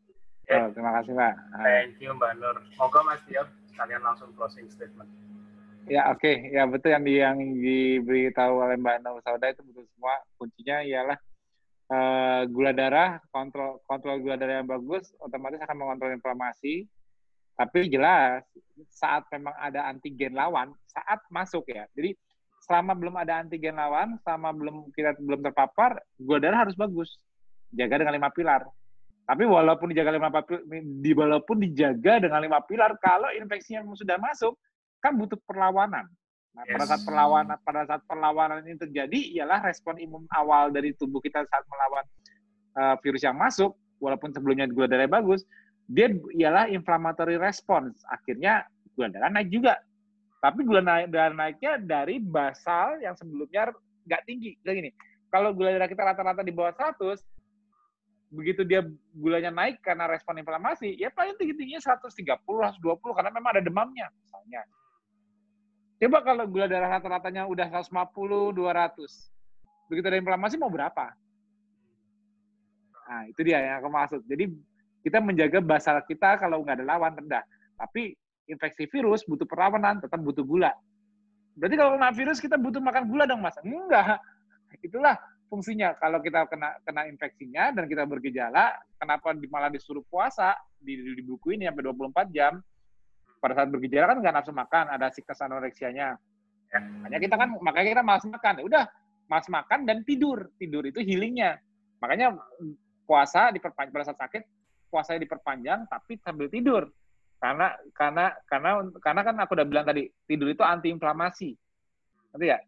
Oh, terima kasih, Pak. Thank you, Mbak Nur. Moga Mas Tio, kalian langsung closing statement. Ya, oke. Okay. Ya, betul yang, di, yang diberitahu oleh Mbak Nur Sauda itu betul semua. Kuncinya ialah uh, gula darah, kontrol kontrol gula darah yang bagus, otomatis akan mengontrol inflamasi. Tapi jelas, saat memang ada antigen lawan, saat masuk ya. Jadi, selama belum ada antigen lawan, selama belum kita belum terpapar, gula darah harus bagus jaga dengan lima pilar. Tapi walaupun dijaga lima pilar, di walaupun dijaga dengan lima pilar, kalau infeksinya sudah masuk, kan butuh perlawanan. Nah, yes. pada saat perlawanan pada saat perlawanan ini terjadi ialah respon imun awal dari tubuh kita saat melawan uh, virus yang masuk, walaupun sebelumnya gula darah bagus, dia ialah inflammatory response. Akhirnya gula darah naik juga. Tapi gula darah naiknya dari basal yang sebelumnya nggak tinggi. Kayak gini, kalau gula darah kita rata-rata di bawah 100, begitu dia gulanya naik karena respon inflamasi, ya paling tinggi-tingginya 130, 120 karena memang ada demamnya misalnya. Coba kalau gula darah rata-ratanya udah 150, 200. Begitu ada inflamasi mau berapa? Nah, itu dia yang aku maksud. Jadi kita menjaga basal kita kalau nggak ada lawan rendah. Tapi infeksi virus butuh perlawanan, tetap butuh gula. Berarti kalau kena virus kita butuh makan gula dong, Mas? Enggak. Itulah fungsinya kalau kita kena kena infeksinya dan kita bergejala, kenapa malah disuruh puasa di, di buku ini sampai 24 jam? Pada saat bergejala kan nggak nafsu makan, ada siklus anoreksianya. Ya, makanya kita kan makanya kita malas makan. Ya udah, malas makan dan tidur. Tidur itu healingnya. Makanya puasa diperpanjang pada saat sakit, puasanya diperpanjang tapi sambil tidur. Karena karena karena karena kan aku udah bilang tadi, tidur itu anti inflamasi. Nanti ya?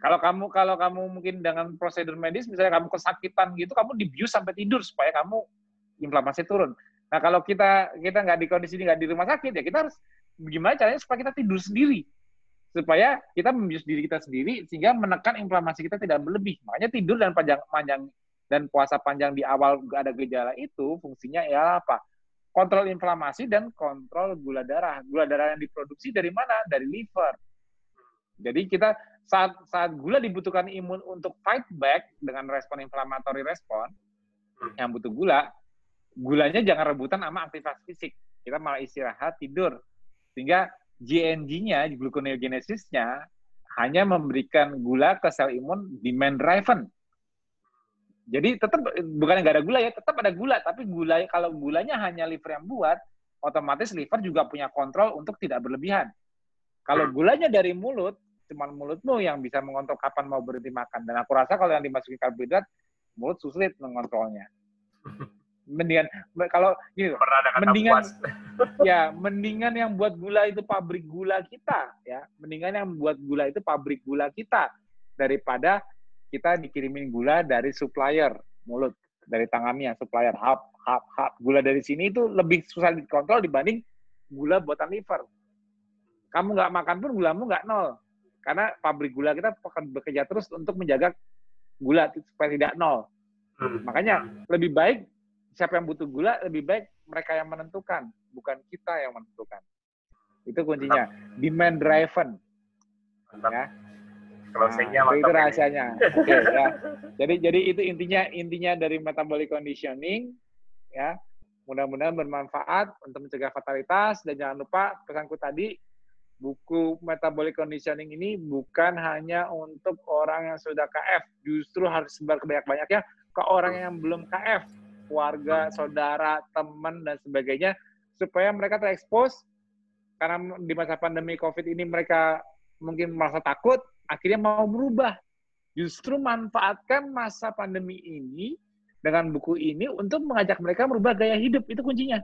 Kalau kamu kalau kamu mungkin dengan prosedur medis, misalnya kamu kesakitan gitu, kamu dibius sampai tidur supaya kamu inflamasi turun. Nah kalau kita kita nggak di kondisi ini nggak di rumah sakit ya kita harus gimana caranya supaya kita tidur sendiri supaya kita membius diri kita sendiri sehingga menekan inflamasi kita tidak berlebih. Makanya tidur dan panjang panjang dan puasa panjang di awal ada gejala itu fungsinya ya apa? Kontrol inflamasi dan kontrol gula darah. Gula darah yang diproduksi dari mana? Dari liver. Jadi kita saat saat gula dibutuhkan imun untuk fight back dengan respon inflamatory respon yang butuh gula, gulanya jangan rebutan sama aktivitas fisik. Kita malah istirahat, tidur. Sehingga GNG-nya, gluconeogenesisnya, hanya memberikan gula ke sel imun demand driven. Jadi tetap bukan nggak ada gula ya, tetap ada gula, tapi gula kalau gulanya hanya liver yang buat, otomatis liver juga punya kontrol untuk tidak berlebihan. Kalau gulanya dari mulut, cuma mulutmu yang bisa mengontrol kapan mau berhenti makan. Dan aku rasa kalau yang dimasukin karbohidrat, mulut sulit mengontrolnya. Mendingan kalau gini, mendingan ya mendingan yang buat gula itu pabrik gula kita ya, mendingan yang buat gula itu pabrik gula kita daripada kita dikirimin gula dari supplier mulut dari tangannya supplier. Hap hap hap. Gula dari sini itu lebih susah dikontrol dibanding gula buatan liver. Kamu nggak makan pun gulamu nggak nol karena pabrik gula kita akan bekerja terus untuk menjaga gula supaya tidak nol. Hmm. makanya lebih baik siapa yang butuh gula lebih baik mereka yang menentukan bukan kita yang menentukan. Itu kuncinya. Demand driven. Ya. Closingnya nah, itu rahasianya. Oke okay, ya. Jadi jadi itu intinya intinya dari metabolic conditioning ya. Mudah-mudahan bermanfaat untuk mencegah fatalitas. Dan jangan lupa pesanku tadi buku metabolic conditioning ini bukan hanya untuk orang yang sudah KF, justru harus sebar kebanyak-banyaknya ke orang yang belum KF, keluarga, saudara, teman dan sebagainya supaya mereka terekspos karena di masa pandemi Covid ini mereka mungkin merasa takut, akhirnya mau berubah. Justru manfaatkan masa pandemi ini dengan buku ini untuk mengajak mereka merubah gaya hidup itu kuncinya.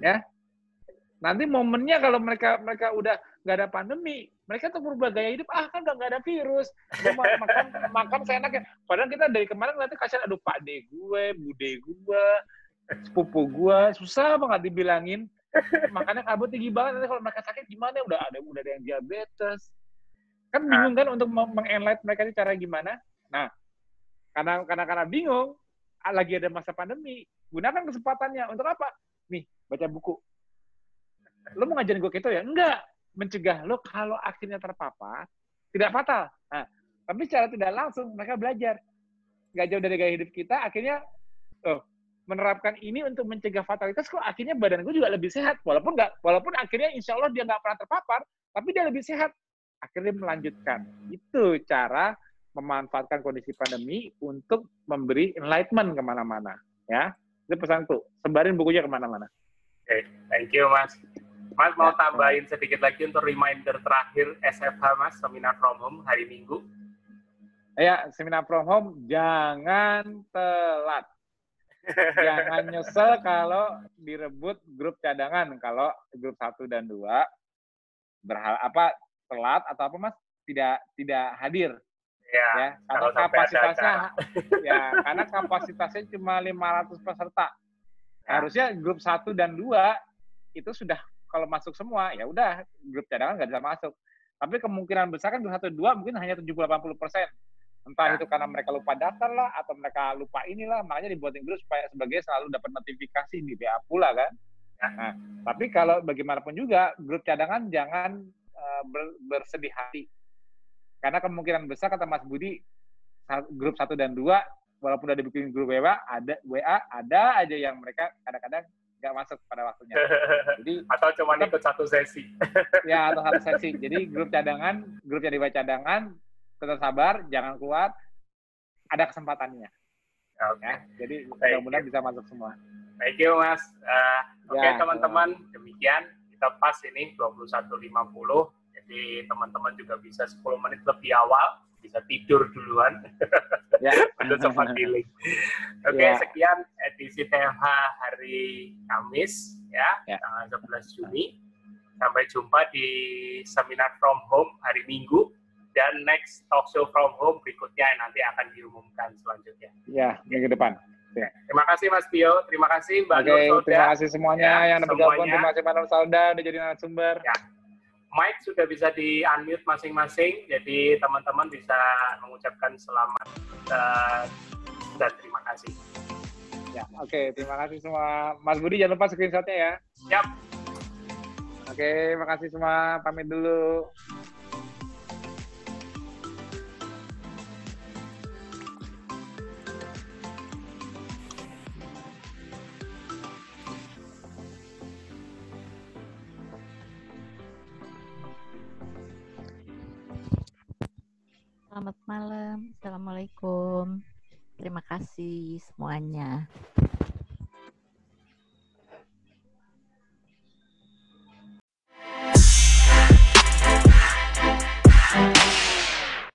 Ya. Nanti momennya kalau mereka mereka udah nggak ada pandemi, mereka tuh berubah gaya hidup. Ah kan nggak ada virus, makan makan saya enaknya. Padahal kita dari kemarin nanti kasih aduh pak de gue, bude gue, sepupu gue, susah banget dibilangin. Makanya kabut tinggi banget. Nanti kalau mereka sakit gimana? Udah ada udah ada yang diabetes, Kan bingung kan untuk mengenlight mereka ini cara gimana? Nah, karena karena karena bingung, lagi ada masa pandemi, gunakan kesempatannya untuk apa? Nih, baca buku. Lo mau ngajarin gue gitu ya? Enggak. Mencegah lo kalau akhirnya terpapar, tidak fatal. Nah, tapi secara tidak langsung mereka belajar. Nggak jauh dari gaya hidup kita, akhirnya oh, menerapkan ini untuk mencegah fatalitas kok akhirnya badan gue juga lebih sehat walaupun nggak walaupun akhirnya insya Allah dia nggak pernah terpapar tapi dia lebih sehat akhirnya melanjutkan. Itu cara memanfaatkan kondisi pandemi untuk memberi enlightenment ke mana-mana. Ya, itu pesanku. Sebarin bukunya ke mana-mana. Oke, okay, thank you Mas. Mas mau ya. tambahin sedikit lagi untuk reminder terakhir SFH Mas, seminar from home hari Minggu. Ya, seminar from home jangan telat. jangan nyesel kalau direbut grup cadangan kalau grup 1 dan 2 berhal apa telat atau apa mas tidak tidak hadir ya, ya karena kapasitasnya ya karena kapasitasnya cuma 500 peserta ya. harusnya grup 1 dan 2 itu sudah kalau masuk semua ya udah grup cadangan nggak bisa masuk tapi kemungkinan besar kan grup 1 2 mungkin hanya 70-80 persen entah ya. itu karena mereka lupa daftar lah atau mereka lupa inilah makanya dibuatin grup supaya sebagai selalu dapat notifikasi di BA pula kan ya. nah tapi kalau bagaimanapun juga grup cadangan jangan Eh, ber, bersedih hati. Karena kemungkinan besar kata Mas Budi grup 1 dan 2 walaupun udah dibikin grup WA ada WA ada aja yang mereka kadang-kadang nggak masuk pada waktunya. Jadi atau cuma ikut satu sesi. ya atau satu sesi. Jadi grup cadangan, grup yang dibaca cadangan tetap sabar, jangan keluar. Ada kesempatannya. Okay. Ya, jadi mudah-mudahan bisa masuk semua. Thank you Mas. Uh, Oke okay, ya, teman-teman, demikian kita pas ini 21.50 jadi teman-teman juga bisa 10 menit lebih awal bisa tidur duluan ya. untuk sempat pilih oke okay, ya. sekian edisi TFH hari Kamis ya, ya tanggal 11 Juni sampai jumpa di seminar from home hari Minggu dan next talk show from home berikutnya yang nanti akan diumumkan selanjutnya ya minggu depan Ya. Terima kasih Mas Tio, terima kasih Mbak Nur Terima kasih semuanya ya, yang bergabung, terima kasih Mbak Nur Sauda udah jadi narasumber. Ya. Mic sudah bisa di unmute masing-masing, jadi teman-teman bisa mengucapkan selamat uh, dan terima kasih. Ya, oke, okay, terima kasih semua. Mas Budi jangan lupa screenshotnya ya. Yap. Oke, okay, makasih semua. Pamit dulu. Assalamualaikum. Terima kasih semuanya.